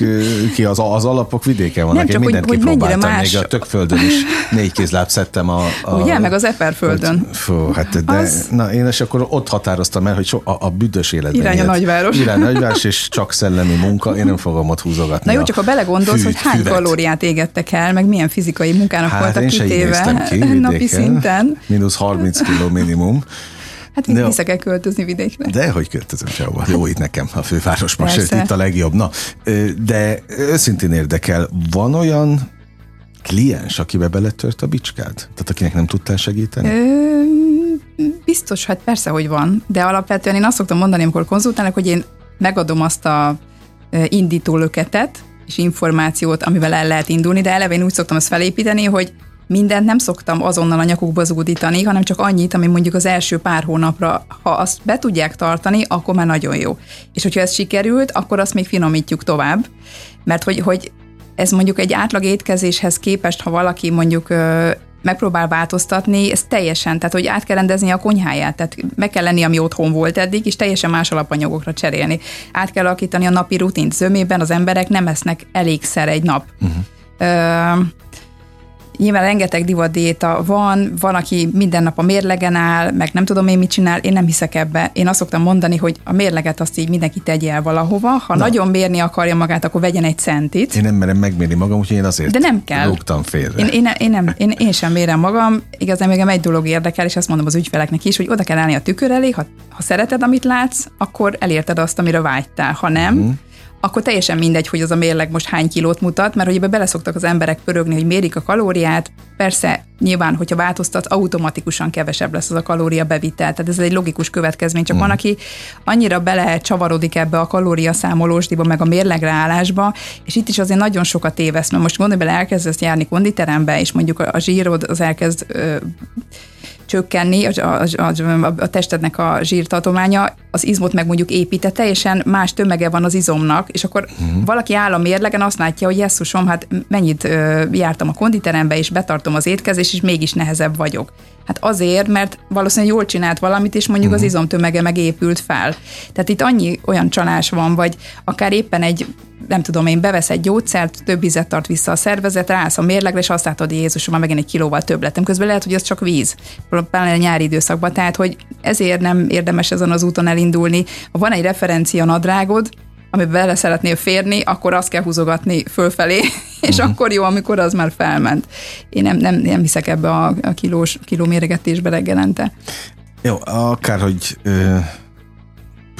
ki az, az alapok vidéken vannak, én mindent hogy, kipróbáltam, más... még a tökföldön is négy kézláb szedtem a, a... Ugye, meg az eperföldön. Fú, hát de, az... na én és akkor ott határoztam el, hogy so, a, a büdös életben Irány a nagyváros. Irány a nagyváros, és csak szellemi munka, én nem fogom ott húzogatni Na jó, csak ha belegondolsz, hogy hány kalóriát égettek el, meg milyen fizikai munkának hát voltak kitéve ki napi szinten. Mínusz 30 kiló minimum. Hát még vissza kell költözni vidékre. De hogy költözöm sehova. Jó, itt nekem a fővárosban, sőt, itt a legjobb. Na, de őszintén érdekel, van olyan kliens, akibe beletört a bicskád? Tehát akinek nem tudtál segíteni? Ö, biztos, hát persze, hogy van. De alapvetően én azt szoktam mondani, amikor konzultálnak, hogy én megadom azt a indító löketet, és információt, amivel el lehet indulni, de eleve én úgy szoktam ezt felépíteni, hogy mindent nem szoktam azonnal a nyakukba zúdítani, hanem csak annyit, ami mondjuk az első pár hónapra, ha azt be tudják tartani, akkor már nagyon jó. És hogyha ez sikerült, akkor azt még finomítjuk tovább, mert hogy, hogy ez mondjuk egy átlag étkezéshez képest, ha valaki mondjuk megpróbál változtatni, ez teljesen, tehát hogy át kell rendezni a konyháját, tehát meg kell lenni, ami otthon volt eddig, és teljesen más alapanyagokra cserélni. Át kell alakítani a napi rutint. Zömében az emberek nem esznek elégszer egy nap. Uh-huh. Nyilván rengeteg divatdiéta van, van, aki minden nap a mérlegen áll, meg nem tudom én mit csinál, én nem hiszek ebbe. Én azt szoktam mondani, hogy a mérleget azt így mindenki tegye el valahova. Ha Na. nagyon mérni akarja magát, akkor vegyen egy centit. Én nem merem megmérni magam, úgyhogy én azért De nem kell. rúgtam félre. Én, én, én, nem, én, én sem mérem magam, igazán még egy dolog érdekel, és azt mondom az ügyfeleknek is, hogy oda kell állni a tükör elé, ha, ha szereted, amit látsz, akkor elérted azt, amire vágytál. Ha nem, uh-huh akkor teljesen mindegy, hogy az a mérleg most hány kilót mutat, mert hogy ebbe beleszoktak az emberek pörögni, hogy mérik a kalóriát, persze nyilván, hogyha változtat, automatikusan kevesebb lesz az a kalória bevitel, tehát ez egy logikus következmény, csak mm. van, aki annyira bele csavarodik ebbe a kalória számolósdiba, meg a mérlegreállásba, és itt is azért nagyon sokat tévesz, mert most gondolj bele, elkezdesz járni konditerembe, és mondjuk a zsírod az elkezd ö, csökkenni a, a, a, a testednek a zsírtartománya, az izmot meg mondjuk építe, teljesen más tömege van az izomnak, és akkor uh-huh. valaki áll a mérlegen, azt látja, hogy jesszusom, hát mennyit ö, jártam a konditerembe, és betartom az étkezés, és mégis nehezebb vagyok. Hát azért, mert valószínűleg jól csinált valamit, és mondjuk uh-huh. az izomtömege meg épült fel. Tehát itt annyi olyan csalás van, vagy akár éppen egy nem tudom én, bevesz egy gyógyszert, több vizet tart vissza a szervezet, ráállsz a mérlegre, és azt látod, hogy Jézusom, már megint egy kilóval több lettem. Közben lehet, hogy ez csak víz, pláne a nyári időszakban. Tehát, hogy ezért nem érdemes ezen az úton elindulni. Ha van egy referencia nadrágod, amiben bele szeretnél férni, akkor azt kell húzogatni fölfelé, és uh-huh. akkor jó, amikor az már felment. Én nem, nem, nem hiszek ebbe a, a kilós, kiló méregetésbe reggelente. Jó, akárhogy ö,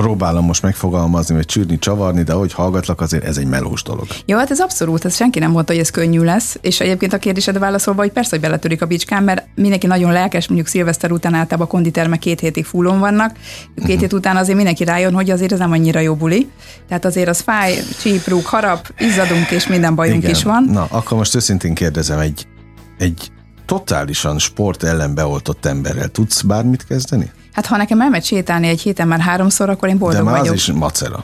próbálom most megfogalmazni, vagy csűrni, csavarni, de ahogy hallgatlak, azért ez egy melós dolog. Jó, hát ez abszolút, ez senki nem mondta, hogy ez könnyű lesz, és egyébként a kérdésed válaszolva, hogy persze, hogy beletörik a bicskán, mert mindenki nagyon lelkes, mondjuk szilveszter után általában a konditermek két hétig fullon vannak, két uh-huh. hét után azért mindenki rájön, hogy azért ez nem annyira jó buli. Tehát azért az fáj, csíprúg, harap, izzadunk, és minden bajunk Igen. is van. Na, akkor most őszintén kérdezem, egy, egy totálisan sport ellen beoltott emberrel tudsz bármit kezdeni? Hát ha nekem elmegy sétálni egy héten már háromszor, akkor én boldog De már vagyok. az is macera.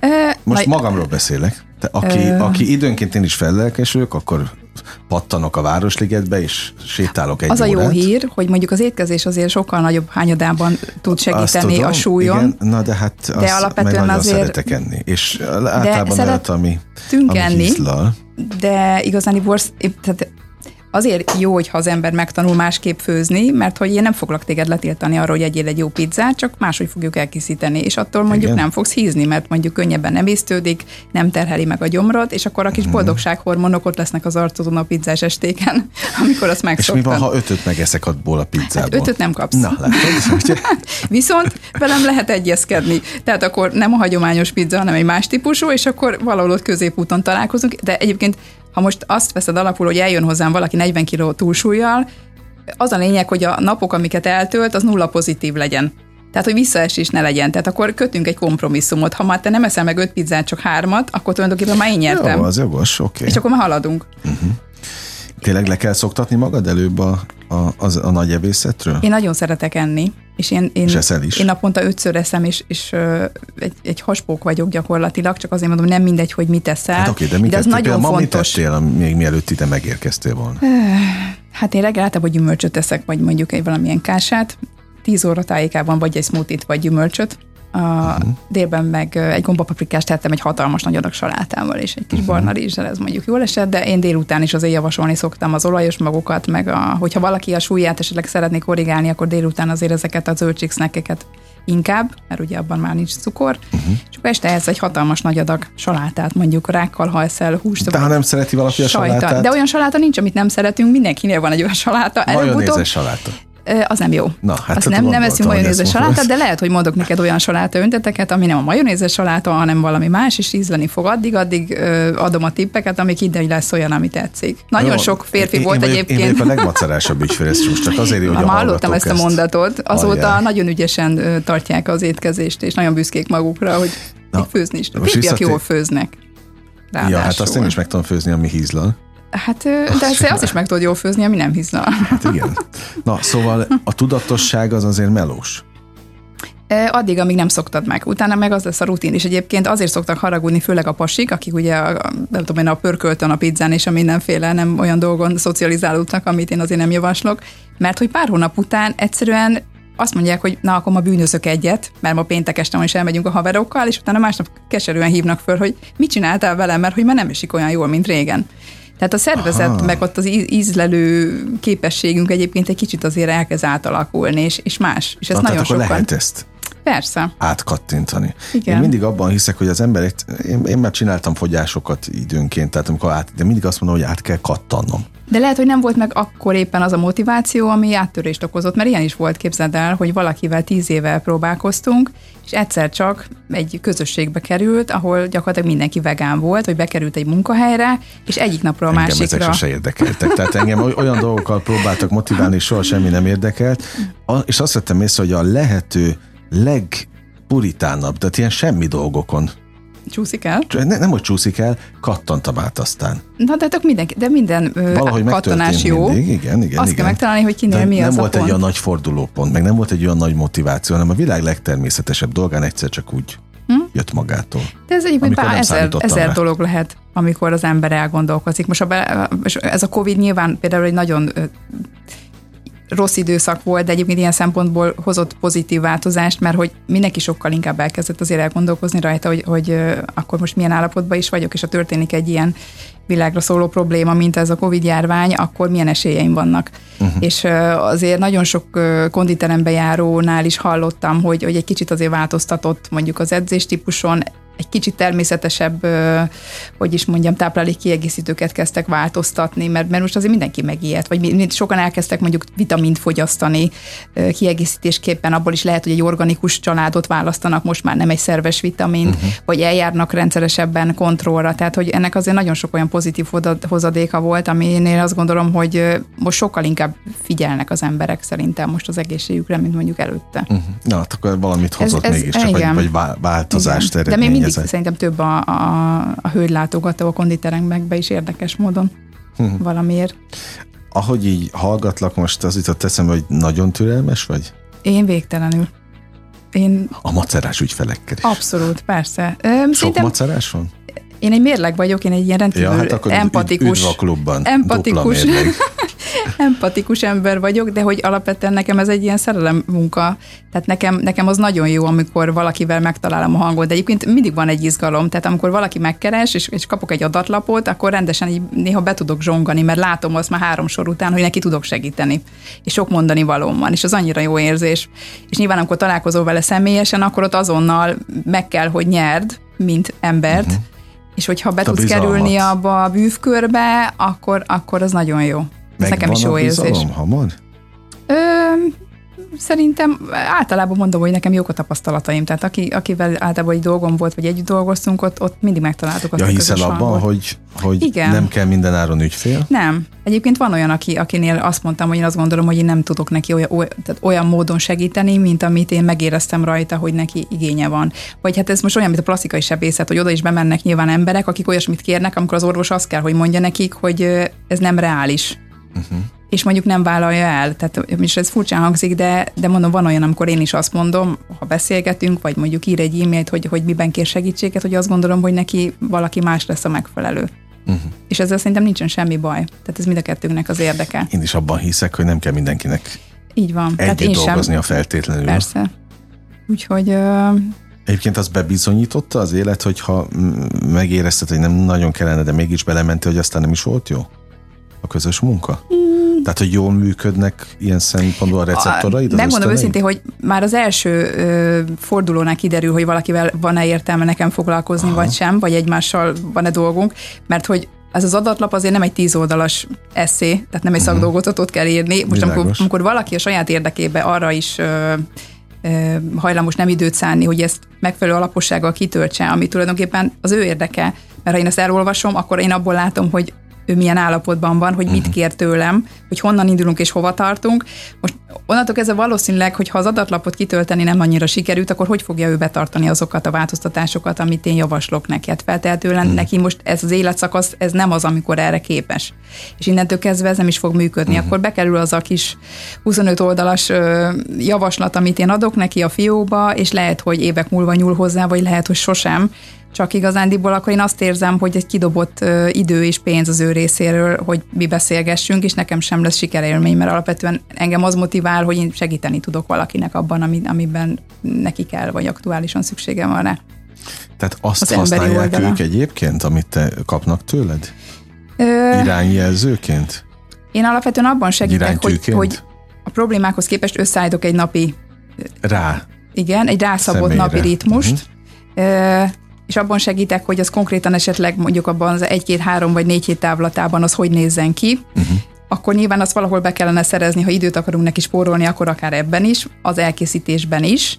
Ö, Most na, magamról beszélek. Te, aki, ö, aki időnként én is fellelkesülök, akkor pattanok a Városligetbe, és sétálok egy Az órát. a jó hír, hogy mondjuk az étkezés azért sokkal nagyobb hányadában tud segíteni tudom, a súlyon. Igen, na de hát de azt alapvetően meg azért szeretek enni. És általában olyat, ami, ami enni, hízlal. De igazán tehát azért jó, hogyha az ember megtanul másképp főzni, mert hogy én nem foglak téged letiltani arról, hogy egyél egy jó pizzát, csak máshogy fogjuk elkészíteni, és attól mondjuk Igen. nem fogsz hízni, mert mondjuk könnyebben nem észtődik, nem terheli meg a gyomrod, és akkor a kis boldogsághormonok ott lesznek az arcodon a pizzás estéken, amikor azt megszoktad. És mi van, ha ötöt megeszek abból a pizzából? Hát ötöt nem kapsz. Na, látod? Viszont velem lehet egyezkedni. Tehát akkor nem a hagyományos pizza, hanem egy más típusú, és akkor valahol ott középúton találkozunk, de egyébként ha most azt veszed alapul, hogy eljön hozzám valaki 40 kg túlsúlyjal, az a lényeg, hogy a napok, amiket eltölt, az nulla pozitív legyen. Tehát, hogy visszaesés ne legyen. Tehát akkor kötünk egy kompromisszumot. Ha már te nem eszel meg öt pizzát, csak hármat, akkor tulajdonképpen már én nyertem. Jó, az jogos, oké. Okay. És akkor már haladunk. Uh-huh. Tényleg le kell szoktatni magad előbb a, a, a, a nagy evészetről? Én nagyon szeretek enni. És én, én, és is. én naponta ötször eszem, és, és uh, egy, egy haspók vagyok gyakorlatilag, csak azért mondom, nem mindegy, hogy mit eszel. Hát oké, de, mit de ez nagyon fontos. Ma mit tettél, még mielőtt ide megérkeztél volna? Hát én reggel általában gyümölcsöt eszek, vagy mondjuk egy valamilyen kását. Tíz óra tájékában vagy egy smoothie vagy gyümölcsöt. A uh-huh. délben meg egy gombapaprikást tettem egy hatalmas nagy adag salátával, és egy kis uh-huh. barna rizssel, ez mondjuk jól esett, de én délután is azért javasolni szoktam az olajos magokat, meg a, hogyha valaki a súlyát esetleg szeretné korrigálni, akkor délután azért ezeket a zöldségsznekeket inkább, mert ugye abban már nincs cukor, uh-huh. és akkor este ez egy hatalmas nagy adag salátát, mondjuk rákkal, ha eszel húst. De ha nem szereti valaki a sajta. salátát? De olyan saláta nincs, amit nem szeretünk, mindenkinél van egy olyan saláta. Majonézes saláta az nem jó. Na, hát Azt nem, nem eszünk majonézes salátát, de lehet, hogy mondok neked olyan saláta önteteket, ami nem a majonézes saláta, hanem valami más, és ízleni fog. Addig, addig adom a tippeket, amik ide lesz olyan, ami tetszik. Nagyon jó, sok férfi én, volt én egyébként. Én vagyok a legmacerásabb ügyfél, ezt most csak azért, hogy a hallottam ezt a mondatot. Azóta Aljá. nagyon ügyesen tartják az étkezést, és nagyon büszkék magukra, hogy Na, főzni is. Férfiak jól főznek. Ráadásul. Ja, hát azt én is meg tudom főzni, ami hízlal. Hát, de azt, azt is meg tudod jól főzni, ami nem hízna. Hát igen. Na, szóval a tudatosság az azért melós. Addig, amíg nem szoktad meg. Utána meg az lesz a rutin. És egyébként azért szoktak haragudni, főleg a pasik, akik ugye a, nem tudom én, a pörköltön, a pizzán és a mindenféle nem olyan dolgon szocializálódtak, amit én azért nem javaslok, mert hogy pár hónap után egyszerűen azt mondják, hogy na, akkor ma bűnözök egyet, mert ma péntek este is elmegyünk a haverokkal, és utána másnap keserűen hívnak föl, hogy mit csináltál velem, mert hogy már nem esik olyan jól, mint régen. Tehát a szervezet, Aha. meg ott az ízlelő képességünk egyébként egy kicsit azért elkezd átalakulni, és, és más. És ez Na, nagyon akkor sokan... lehet ezt Persze. átkattintani. Igen. Én mindig abban hiszek, hogy az emberek, én, én már csináltam fogyásokat időnként, tehát amikor át, de mindig azt mondom, hogy át kell kattannom. De lehet, hogy nem volt meg akkor éppen az a motiváció, ami áttörést okozott, mert ilyen is volt, képzeld el, hogy valakivel tíz éve próbálkoztunk, és egyszer csak egy közösségbe került, ahol gyakorlatilag mindenki vegán volt, vagy bekerült egy munkahelyre, és egyik napról a engem másikra. Ezek sose érdekeltek. Tehát engem olyan dolgokkal próbáltak motiválni, és soha semmi nem érdekelt, és azt vettem észre, hogy a lehető legpuritánabb, tehát ilyen semmi dolgokon Csúszik el? Ne, nem, hogy csúszik el, kattantam át aztán. Na, de tök mindenki, de minden Valahogy kattanás jó. Mindig. Igen, igen, Azt igen. kell megtalálni, hogy kinél de mi nem az volt a egy olyan nagy fordulópont, meg nem volt egy olyan nagy motiváció, hanem a világ legtermészetesebb dolgán egyszer csak úgy hm? jött magától. De ez egyébként nem ezer, ezer rá. dolog lehet, amikor az ember elgondolkozik. Most a be, ez a Covid nyilván például egy nagyon rossz időszak volt, de egyébként ilyen szempontból hozott pozitív változást, mert hogy mindenki sokkal inkább elkezdett azért elgondolkozni rajta, hogy, hogy akkor most milyen állapotban is vagyok, és ha történik egy ilyen világra szóló probléma, mint ez a Covid járvány, akkor milyen esélyeim vannak. Uh-huh. És azért nagyon sok konditerembe járónál is hallottam, hogy, hogy egy kicsit azért változtatott mondjuk az edzéstípuson, egy kicsit természetesebb, hogy is mondjam, táplálék kiegészítőket kezdtek változtatni, mert, mert most azért mindenki megijedt, vagy sokan elkezdtek mondjuk vitamint fogyasztani kiegészítésképpen, abból is lehet, hogy egy organikus családot választanak, most már nem egy szerves vitamint, uh-huh. vagy eljárnak rendszeresebben kontrollra, tehát hogy ennek azért nagyon sok olyan pozitív hozadéka volt, aminél azt gondolom, hogy most sokkal inkább figyelnek az emberek szerintem most az egészségükre, mint mondjuk előtte. Uh-huh. Na, hát akkor valamit hozott Ez- ez- mégiscsak, vagy, igen. vagy vá- változást Igen. De még mindig szerintem több a, a, a hölgylátogató a konditeremekbe is érdekes módon. Mhm. Valamiért. Ahogy így hallgatlak, most az jutott eszembe, hogy nagyon türelmes vagy? Én végtelenül. Én A macerás ügyfelekkel is. abszolút, persze. Öm, Sok Szerintem macerás van? én egy mérleg vagyok, én egy ilyen rendkívül Ja, hát akkor empatikus, üdv a klubban. empatikus. empatikus ember vagyok, de hogy alapvetően nekem ez egy ilyen szerelem munka. Tehát nekem, nekem az nagyon jó, amikor valakivel megtalálom a hangot, de egyébként mindig van egy izgalom. Tehát amikor valaki megkeres, és, és kapok egy adatlapot, akkor rendesen így néha be tudok zsongani, mert látom azt már három sor után, hogy neki tudok segíteni. És sok mondani valóm van, és az annyira jó érzés. És nyilván, amikor találkozol vele személyesen, akkor ott azonnal meg kell, hogy nyerd, mint embert, uh-huh. és hogyha be A tudsz bizalmat. kerülni abba a bűvkörbe, akkor, akkor az nagyon jó. Ez nekem is jó érzés. bizalom hamar? Ö, szerintem általában mondom, hogy nekem jók a tapasztalataim. Tehát aki, akivel általában egy dolgom volt, vagy együtt dolgoztunk, ott, ott mindig megtaláltuk azt Ja, a hiszel abban, hangot. hogy, hogy Igen. nem kell minden áron ügyfél? Nem. Egyébként van olyan, aki, akinél azt mondtam, hogy én azt gondolom, hogy én nem tudok neki olyan, olyan, tehát olyan módon segíteni, mint amit én megéreztem rajta, hogy neki igénye van. Vagy hát ez most olyan, mint a plastikai sebészet, hogy oda is bemennek nyilván emberek, akik olyasmit kérnek, amikor az orvos azt kell, hogy mondja nekik, hogy ez nem reális. Uh-huh. És mondjuk nem vállalja el. Tehát és ez furcsán hangzik, de, de mondom, van olyan, amikor én is azt mondom, ha beszélgetünk, vagy mondjuk ír egy e-mailt, hogy, hogy miben kér segítséget, hogy azt gondolom, hogy neki valaki más lesz a megfelelő. Uh-huh. És ezzel szerintem nincsen semmi baj. Tehát ez mind a kettőnknek az érdeke. Én is abban hiszek, hogy nem kell mindenkinek Így van. együtt én dolgoznia feltétlenül. Persze. Úgyhogy ö, Egyébként az bebizonyította az élet, hogyha megérezted, hogy nem nagyon kellene, de mégis belementél, hogy aztán nem is volt jó? A közös munka? Mm. Tehát, hogy jól működnek ilyen szempontból a receptoraid? az Megmondom őszintén, hogy már az első ö, fordulónál kiderül, hogy valakivel van-e értelme nekem foglalkozni, Aha. vagy sem, vagy egymással van-e dolgunk, mert hogy ez az adatlap azért nem egy tíz oldalas eszé, tehát nem egy uh-huh. szakdolgozatot kell írni. Most amikor, amikor valaki a saját érdekébe arra is ö, ö, hajlamos nem időt szánni, hogy ezt megfelelő alapossággal kitöltse, ami tulajdonképpen az ő érdeke. Mert ha én ezt elolvasom, akkor én abból látom, hogy ő milyen állapotban van, hogy mit kér tőlem, hogy honnan indulunk és hova tartunk. Most onnantól kezdve valószínűleg, hogy ha az adatlapot kitölteni nem annyira sikerült, akkor hogy fogja ő betartani azokat a változtatásokat, amit én javaslok neki? Hát feltehetően hmm. neki most ez az életszakasz, ez nem az, amikor erre képes. És innentől kezdve ez nem is fog működni. Hmm. Akkor bekerül az a kis 25 oldalas ö, javaslat, amit én adok neki a fiókba, és lehet, hogy évek múlva nyúl hozzá, vagy lehet, hogy sosem. Csak igazándiból akkor én azt érzem, hogy egy kidobott idő és pénz az ő részéről, hogy mi beszélgessünk, és nekem sem lesz sikerélmény, mert alapvetően engem az motivál, hogy én segíteni tudok valakinek abban, ami, amiben neki kell, vagy aktuálisan szüksége van rá. Tehát azt Az használják ők egyébként, amit te kapnak tőled? Ö, Irányjelzőként? én alapvetően abban segítek, hogy, hogy a problémákhoz képest összeállítok egy napi, Rá. igen, egy rászabott Személyre. napi ritmust, ö, és abban segítek, hogy az konkrétan esetleg mondjuk abban az egy-két-három vagy négy hét távlatában az hogy nézzen ki, uh-huh. Akkor nyilván azt valahol be kellene szerezni, ha időt akarunk neki spórolni, akkor akár ebben is, az elkészítésben is.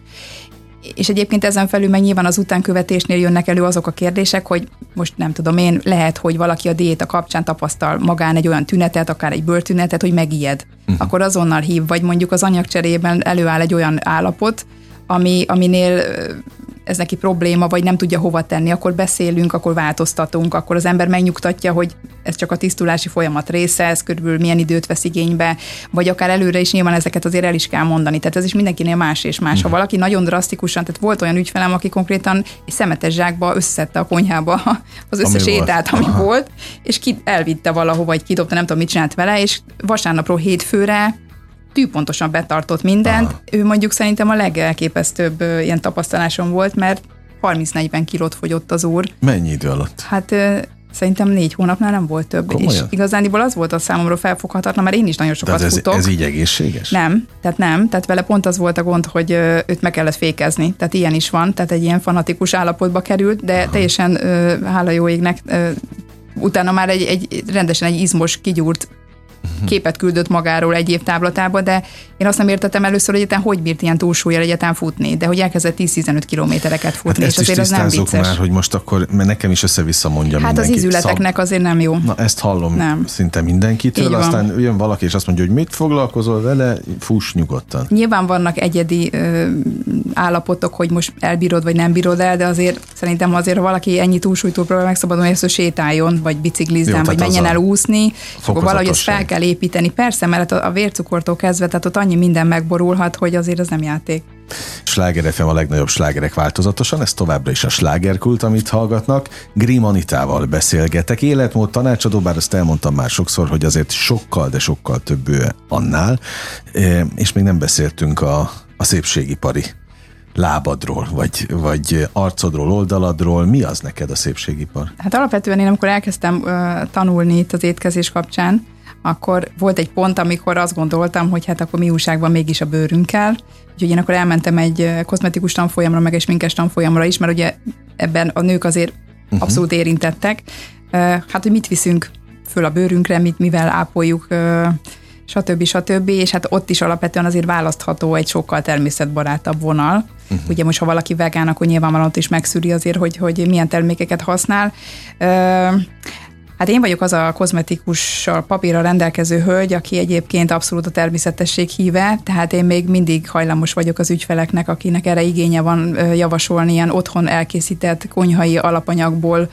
És egyébként ezen felül meg nyilván az utánkövetésnél jönnek elő azok a kérdések, hogy most nem tudom én, lehet, hogy valaki a diéta kapcsán tapasztal magán egy olyan tünetet, akár egy bőrtünetet, hogy megijed. Uh-huh. Akkor azonnal hív, vagy mondjuk az anyagcserében előáll egy olyan állapot, ami, aminél ez neki probléma, vagy nem tudja hova tenni, akkor beszélünk, akkor változtatunk, akkor az ember megnyugtatja, hogy ez csak a tisztulási folyamat része, ez körülbelül milyen időt vesz igénybe, vagy akár előre is nyilván ezeket azért el is kell mondani. Tehát ez is mindenkinél más és más. Ha mhm. valaki nagyon drasztikusan, tehát volt olyan ügyfelem, aki konkrétan egy szemetes zsákba összeszedte a konyhába az összes ami ételt, volt. ami Aha. volt, és ki elvitte valahova, vagy kidobta, nem tudom, mit csinált vele, és vasárnapról hétfőre tűpontosan betartott mindent. Aha. Ő mondjuk szerintem a legelképesztőbb ilyen tapasztalásom volt, mert 30-40 kilót fogyott az úr. Mennyi idő alatt? Hát szerintem négy hónapnál nem volt több. Komolyan? És igazániból az volt a számomra felfoghatatlan, mert én is nagyon sokat ez, futok. ez így egészséges? Nem, tehát nem. Tehát vele pont az volt a gond, hogy őt meg kellett fékezni. Tehát ilyen is van, tehát egy ilyen fanatikus állapotba került, de Aha. teljesen hála jó égnek utána már egy, egy rendesen egy izmos, kigyúrt képet küldött magáról egy év táblatába, de én azt nem értettem először, hogy egyáltalán hogy bírt ilyen túlsúlyjal egyáltalán futni, de hogy elkezdett 10-15 kilométereket futni, hát és azért az nem vicces. már, hogy most akkor, mert nekem is össze-vissza mondja Hát mindenki. az ízületeknek azért nem jó. Na ezt hallom nem. szinte mindenkitől, aztán jön valaki és azt mondja, hogy mit foglalkozol vele, fuss nyugodtan. Nyilván vannak egyedi ö, állapotok, hogy most elbírod vagy nem bírod el, de azért szerintem azért, ha valaki ennyi túlsúlytól próbál megszabadulni, hogy sétáljon, vagy biciklizzen, vagy menjen el úszni, akkor valahogy ezt fel kell építeni. Persze, mert a vércukortól kezdve, tehát ott annyi minden megborulhat, hogy azért az nem játék. Sláger FM a legnagyobb slágerek változatosan, ez továbbra is a slágerkult, amit hallgatnak. Grim Anitával beszélgetek, életmód tanácsadó, bár azt elmondtam már sokszor, hogy azért sokkal, de sokkal több ő annál, e, és még nem beszéltünk a, a szépségipari lábadról, vagy, vagy arcodról, oldaladról. Mi az neked a szépségipar? Hát alapvetően én amikor elkezdtem uh, tanulni itt az étkezés kapcsán, akkor volt egy pont, amikor azt gondoltam, hogy hát akkor mi újságban mégis a bőrünkkel. Úgyhogy én akkor elmentem egy kozmetikus tanfolyamra, meg egy sminkes tanfolyamra is, mert ugye ebben a nők azért uh-huh. abszolút érintettek. Hát, hogy mit viszünk föl a bőrünkre, mit, mivel ápoljuk, stb. stb. És hát ott is alapvetően azért választható egy sokkal természetbarátabb vonal. Uh-huh. Ugye most, ha valaki vegán, akkor nyilvánvalóan ott is megszűri azért, hogy, hogy milyen termékeket használ. Hát én vagyok az a kozmetikussal papírra rendelkező hölgy, aki egyébként abszolút a természetesség híve, tehát én még mindig hajlamos vagyok az ügyfeleknek, akinek erre igénye van javasolni ilyen otthon elkészített konyhai alapanyagból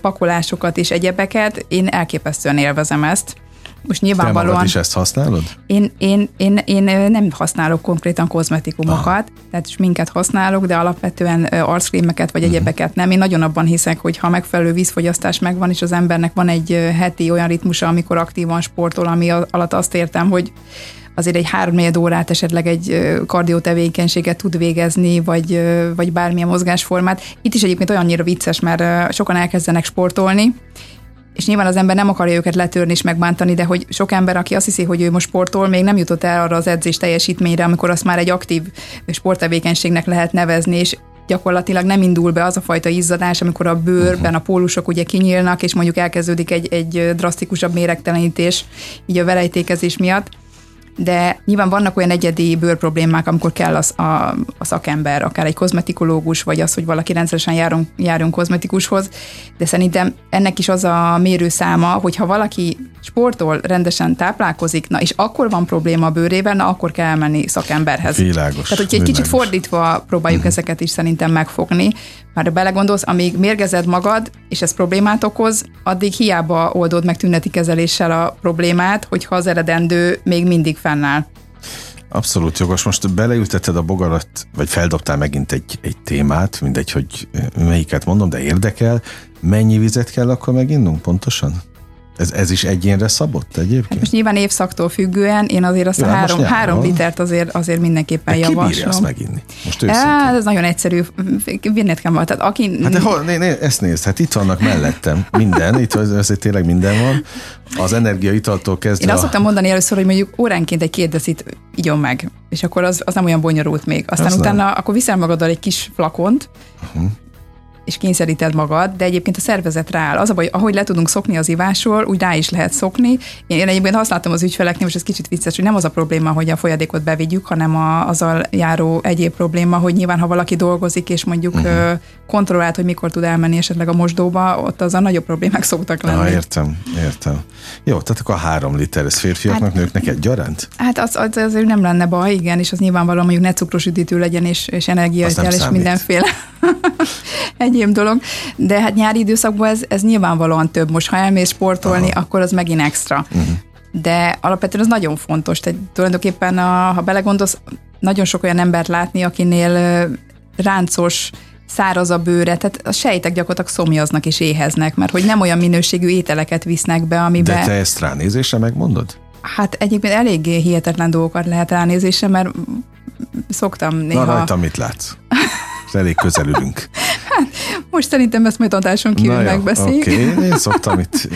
pakolásokat és egyebeket. Én elképesztően élvezem ezt. Most nyilvánvalóan... Te is ezt használod? Én, én, én, én nem használok konkrétan kozmetikumokat, Aha. tehát minket használok, de alapvetően arckrémeket vagy uh-huh. egyebeket nem. Én nagyon abban hiszek, hogy ha megfelelő vízfogyasztás megvan, és az embernek van egy heti olyan ritmusa, amikor aktívan sportol, ami alatt azt értem, hogy azért egy három órát esetleg egy kardiotevékenységet tud végezni, vagy, vagy bármilyen mozgásformát. Itt is egyébként olyannyira vicces, mert sokan elkezdenek sportolni, és nyilván az ember nem akarja őket letörni és megbántani, de hogy sok ember, aki azt hiszi, hogy ő most sportol, még nem jutott el arra az edzés teljesítményre, amikor azt már egy aktív sporttevékenységnek lehet nevezni, és gyakorlatilag nem indul be az a fajta izzadás, amikor a bőrben a pólusok ugye kinyílnak, és mondjuk elkezdődik egy, egy drasztikusabb méregtelenítés így a velejtékezés miatt de nyilván vannak olyan egyedi bőrproblémák, amikor kell az, a, a szakember, akár egy kozmetikológus, vagy az, hogy valaki rendszeresen járunk, járunk kozmetikushoz, de szerintem ennek is az a mérőszáma, hogy ha valaki sportol, rendesen táplálkozik, na és akkor van probléma a bőrében, na akkor kell elmenni szakemberhez. Világos. Tehát, hogyha egy kicsit fordítva próbáljuk uh-huh. ezeket is szerintem megfogni, már belegondolsz, amíg mérgezed magad, és ez problémát okoz, addig hiába oldod meg tüneti kezeléssel a problémát, hogyha az eredendő még mindig fennáll. Abszolút jogos. Most beleültetted a bogarat, vagy feldobtál megint egy, egy témát, mindegy, hogy melyiket mondom, de érdekel. Mennyi vizet kell akkor meginnunk pontosan? Ez, ez is egyénre szabott egyébként? Hát most nyilván évszaktól függően, én azért azt ja, a három, három litert azért, azért mindenképpen de javaslom. Ki azt meginni? Most hát, ez nagyon egyszerű, vinned kell Tehát aki... Hát de hol, né, né, ezt nézd, hát itt vannak mellettem minden, itt azért tényleg minden van. Az energiaitaltól kezdve... Én azt szoktam mondani először, hogy mondjuk óránként egy két decit igyon meg, és akkor az, az nem olyan bonyolult még. Aztán azt utána nem. akkor viszel magaddal egy kis flakont, uh-huh és kényszeríted magad, de egyébként a szervezet rááll. Az a baj, ahogy le tudunk szokni az ivásról, úgy rá is lehet szokni. Én egyébként látom az ügyfeleknél, most ez kicsit vicces, hogy nem az a probléma, hogy a folyadékot bevigyük, hanem a, azzal járó egyéb probléma, hogy nyilván ha valaki dolgozik, és mondjuk uh-huh. kontrollált, hogy mikor tud elmenni esetleg a mosdóba, ott az a nagyobb problémák szoktak lenni. Ah, értem, értem. Jó, tehát akkor a három liter, ez férfiaknak, hát, nőknek egyaránt? Hát az, az, azért nem lenne baj, igen, és az nyilvánvalóan mondjuk ne cukros üdítő legyen, és, és energiaital, és mindenféle egyéb dolog. De hát nyári időszakban ez, ez nyilvánvalóan több. Most ha elmész sportolni, Aha. akkor az megint extra. Uh-huh. De alapvetően az nagyon fontos. Tehát tulajdonképpen, a, ha belegondolsz, nagyon sok olyan embert látni, akinél ráncos, száraz a bőre, tehát a sejtek gyakorlatilag szomjaznak és éheznek, mert hogy nem olyan minőségű ételeket visznek be, amiben... De te ezt ránézésre megmondod? Hát egyébként eléggé hihetetlen dolgokat lehet ránézésre, mert szoktam néha... Na rajta mit látsz? Elég közelülünk. Hát, most szerintem ezt majd adáson kívül Na megbeszéljük. Oké, okay. én szoktam itt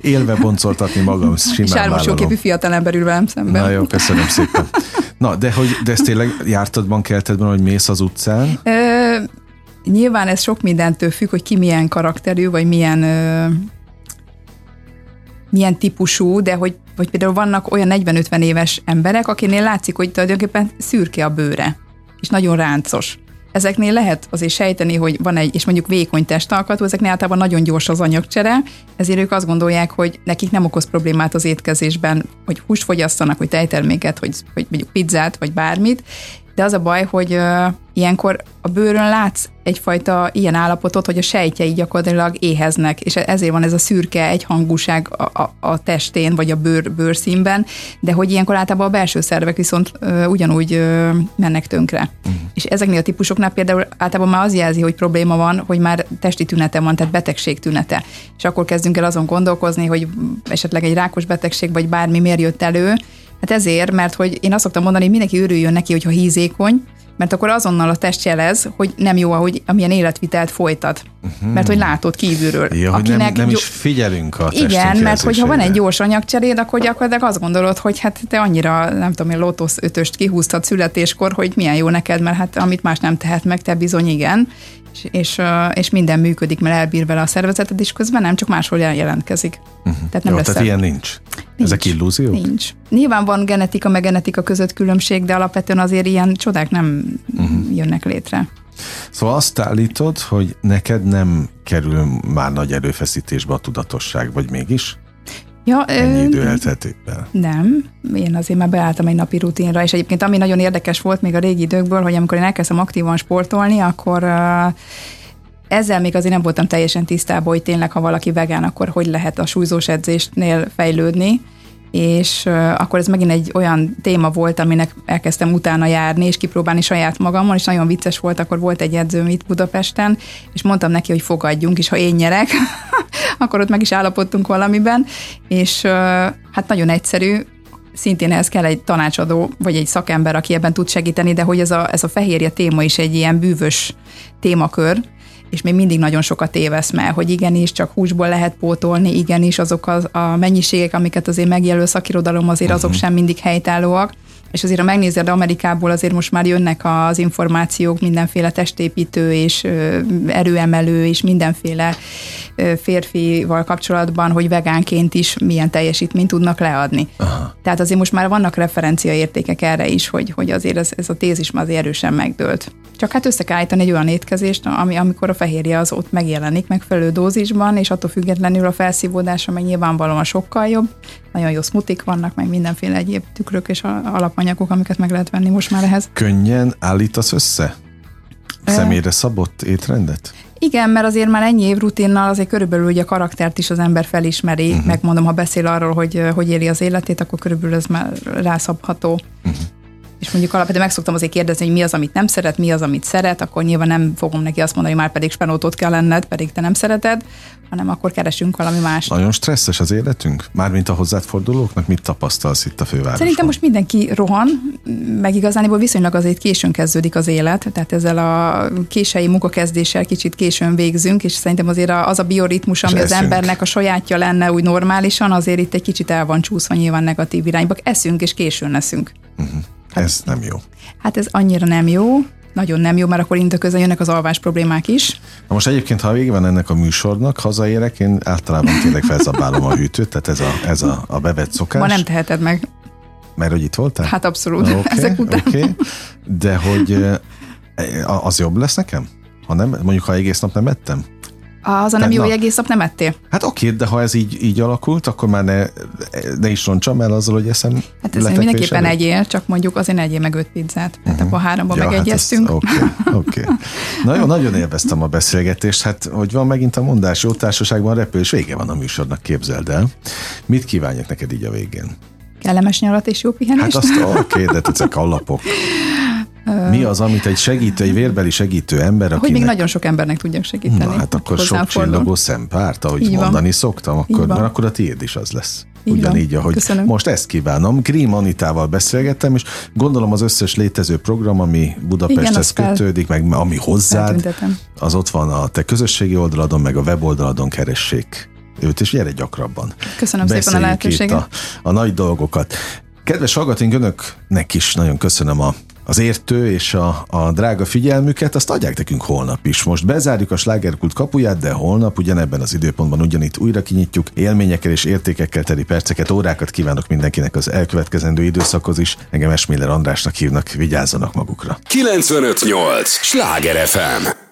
élve boncoltatni magam, simán képű fiatalember ül velem szemben. Na jó, köszönöm szépen. Na, de, hogy, de ezt tényleg jártadban, keltedben, hogy mész az utcán? Ö, nyilván ez sok mindentől függ, hogy ki milyen karakterű, vagy milyen ö, milyen típusú, de hogy, hogy például vannak olyan 40-50 éves emberek, akinél látszik, hogy tulajdonképpen szürke a bőre, és nagyon ráncos ezeknél lehet azért sejteni, hogy van egy, és mondjuk vékony testalkatú, ezeknél általában nagyon gyors az anyagcsere, ezért ők azt gondolják, hogy nekik nem okoz problémát az étkezésben, hogy húst fogyasztanak, hogy tejterméket, hogy, hogy mondjuk pizzát, vagy bármit, de az a baj, hogy uh, ilyenkor a bőrön látsz egyfajta ilyen állapotot, hogy a sejtjei gyakorlatilag éheznek, és ezért van ez a szürke egyhangúság a, a, a testén, vagy a bőr, bőrszínben, de hogy ilyenkor általában a belső szervek viszont uh, ugyanúgy uh, mennek tönkre. Uh-huh. És ezeknél a típusoknál például általában már az jelzi, hogy probléma van, hogy már testi tünete van, tehát betegség tünete. És akkor kezdünk el azon gondolkozni, hogy esetleg egy rákos betegség, vagy bármi miért jött elő, Hát ezért, mert hogy én azt szoktam mondani, hogy mindenki örüljön neki, hogyha hízékony, mert akkor azonnal a test jelez, hogy nem jó, ahogy amilyen életvitelt folytat. Uh-huh. Mert hogy látod kívülről. Ja, akinek nem, nem is figyelünk a Igen, mert hogyha van egy gyors anyagcseréd, akkor gyakorlatilag azt gondolod, hogy hát te annyira, nem tudom, hogy lotosz ötöst kihúztad születéskor, hogy milyen jó neked, mert hát amit más nem tehet meg, te bizony igen és, és minden működik, mert elbír vele a szervezeted, és közben nem, csak máshol jelentkezik. Uh-huh. Tehát nem Jó, lesz tehát ilyen nincs. nincs. Ezek illúziók? Nincs. Nyilván van genetika, meg genetika között különbség, de alapvetően azért ilyen csodák nem uh-huh. jönnek létre. Szóval azt állítod, hogy neked nem kerül már nagy erőfeszítésbe a tudatosság, vagy mégis? Ja, Ennyi idő elteltékben? Nem, én azért már beálltam egy napi rutinra, és egyébként ami nagyon érdekes volt még a régi időkből, hogy amikor én elkezdtem aktívan sportolni, akkor ezzel még azért nem voltam teljesen tisztában, hogy tényleg, ha valaki vegán, akkor hogy lehet a súlyzós edzésnél fejlődni és akkor ez megint egy olyan téma volt, aminek elkezdtem utána járni, és kipróbálni saját magamon, és nagyon vicces volt, akkor volt egy edzőm itt Budapesten, és mondtam neki, hogy fogadjunk, és ha én nyerek, akkor ott meg is állapodtunk valamiben, és hát nagyon egyszerű, szintén ehhez kell egy tanácsadó, vagy egy szakember, aki ebben tud segíteni, de hogy ez a, ez a fehérje téma is egy ilyen bűvös témakör, és még mindig nagyon sokat tévesz mert hogy igenis, csak húsból lehet pótolni, igenis, azok az, a mennyiségek, amiket azért megjelöl szakirodalom, azért azok uh-huh. sem mindig helytállóak és azért, ha megnézed Amerikából, azért most már jönnek az információk mindenféle testépítő és erőemelő és mindenféle férfival kapcsolatban, hogy vegánként is milyen teljesítményt tudnak leadni. Aha. Tehát azért most már vannak referenciaértékek erre is, hogy, hogy azért ez, ez a tézis már azért erősen megdőlt. Csak hát össze kell állítani egy olyan étkezést, ami, amikor a fehérje az ott megjelenik megfelelő dózisban, és attól függetlenül a felszívódása meg nyilvánvalóan sokkal jobb. Nagyon jó smutik vannak, meg mindenféle egyéb tükrök és alapanyagok, amiket meg lehet venni most már ehhez. Könnyen állítasz össze? Személyre szabott étrendet? Igen, mert azért már ennyi év rutinnal azért körülbelül ugye a karaktert is az ember felismeri, uh-huh. megmondom, ha beszél arról, hogy hogy éli az életét, akkor körülbelül ez már rászabható. Uh-huh és mondjuk alapvetően meg szoktam azért kérdezni, hogy mi az, amit nem szeret, mi az, amit szeret, akkor nyilván nem fogom neki azt mondani, hogy már pedig spenótot kell lenned, pedig te nem szereted, hanem akkor keresünk valami más. Nagyon stresszes az életünk? Mármint a hozzád fordulóknak, mit tapasztalsz itt a fővárosban? Szerintem most mindenki rohan, meg igazániból viszonylag azért későn kezdődik az élet, tehát ezzel a késői munkakezdéssel kicsit későn végzünk, és szerintem azért az a bioritmus, ami az embernek a sajátja lenne úgy normálisan, azért itt egy kicsit el van csúszva nyilván negatív irányba. Eszünk és későn leszünk. Uh-huh. Hát, ez nem jó. Hát ez annyira nem jó, nagyon nem jó, mert akkor indoközben jönnek az alvás problémák is. Na most egyébként, ha vége van ennek a műsornak, hazaérek, én általában tényleg felzabálom a hűtőt, tehát ez a, ez a, a bevett szokás. Ma nem teheted meg. Mert hogy itt voltál? Hát abszolút, okay, ezek után. Okay. De hogy az jobb lesz nekem? Ha nem, mondjuk, ha egész nap nem ettem? Az a nem jó, hogy egész nap nem ettél? Hát oké, de ha ez így, így alakult, akkor már ne, ne is roncsam el azzal, hogy eszem Hát ez mindenképpen előtt. egyél, csak mondjuk azért egyél meg öt pizzát. Tehát uh-huh. akkor háromban ja, megegyeztünk. Hát oké, okay. Na jó, nagyon élveztem a beszélgetést. Hát, hogy van megint a mondás, jó társaságban repül, és vége van a műsornak, képzeld el. Mit kívánjak neked így a végén? Kellemes nyarat és jó pihenést. Hát azt oké, okay, de ezek alapok. Mi az, amit egy segítő, egy vérbeli segítő ember, akinek... Hogy még nagyon sok embernek tudjak segíteni. Na hát akkor sok csillogó szempárt, ahogy Így mondani van. szoktam, akkor, mert akkor a tiéd is az lesz. Így Ugyanígy, van. ahogy Köszönöm. most ezt kívánom. Green Anitával beszélgettem, és gondolom az összes létező program, ami Budapesthez Igen, kötődik, meg ami hozzád, az ott van a te közösségi oldaladon, meg a weboldalon keressék őt, és gyere gyakrabban. Köszönöm Beszéljük szépen a lehetőséget. A, a nagy dolgokat. Kedves hallgatóink, önöknek is nagyon köszönöm a az értő és a, a drága figyelmüket, azt adják nekünk holnap is. Most bezárjuk a slágerkult kapuját, de holnap ugyanebben az időpontban ugyanitt újra kinyitjuk. Élményekkel és értékekkel teli perceket, órákat kívánok mindenkinek az elkövetkezendő időszakhoz is. Engem Esmiller Andrásnak hívnak, vigyázzanak magukra. 958! Sláger FM!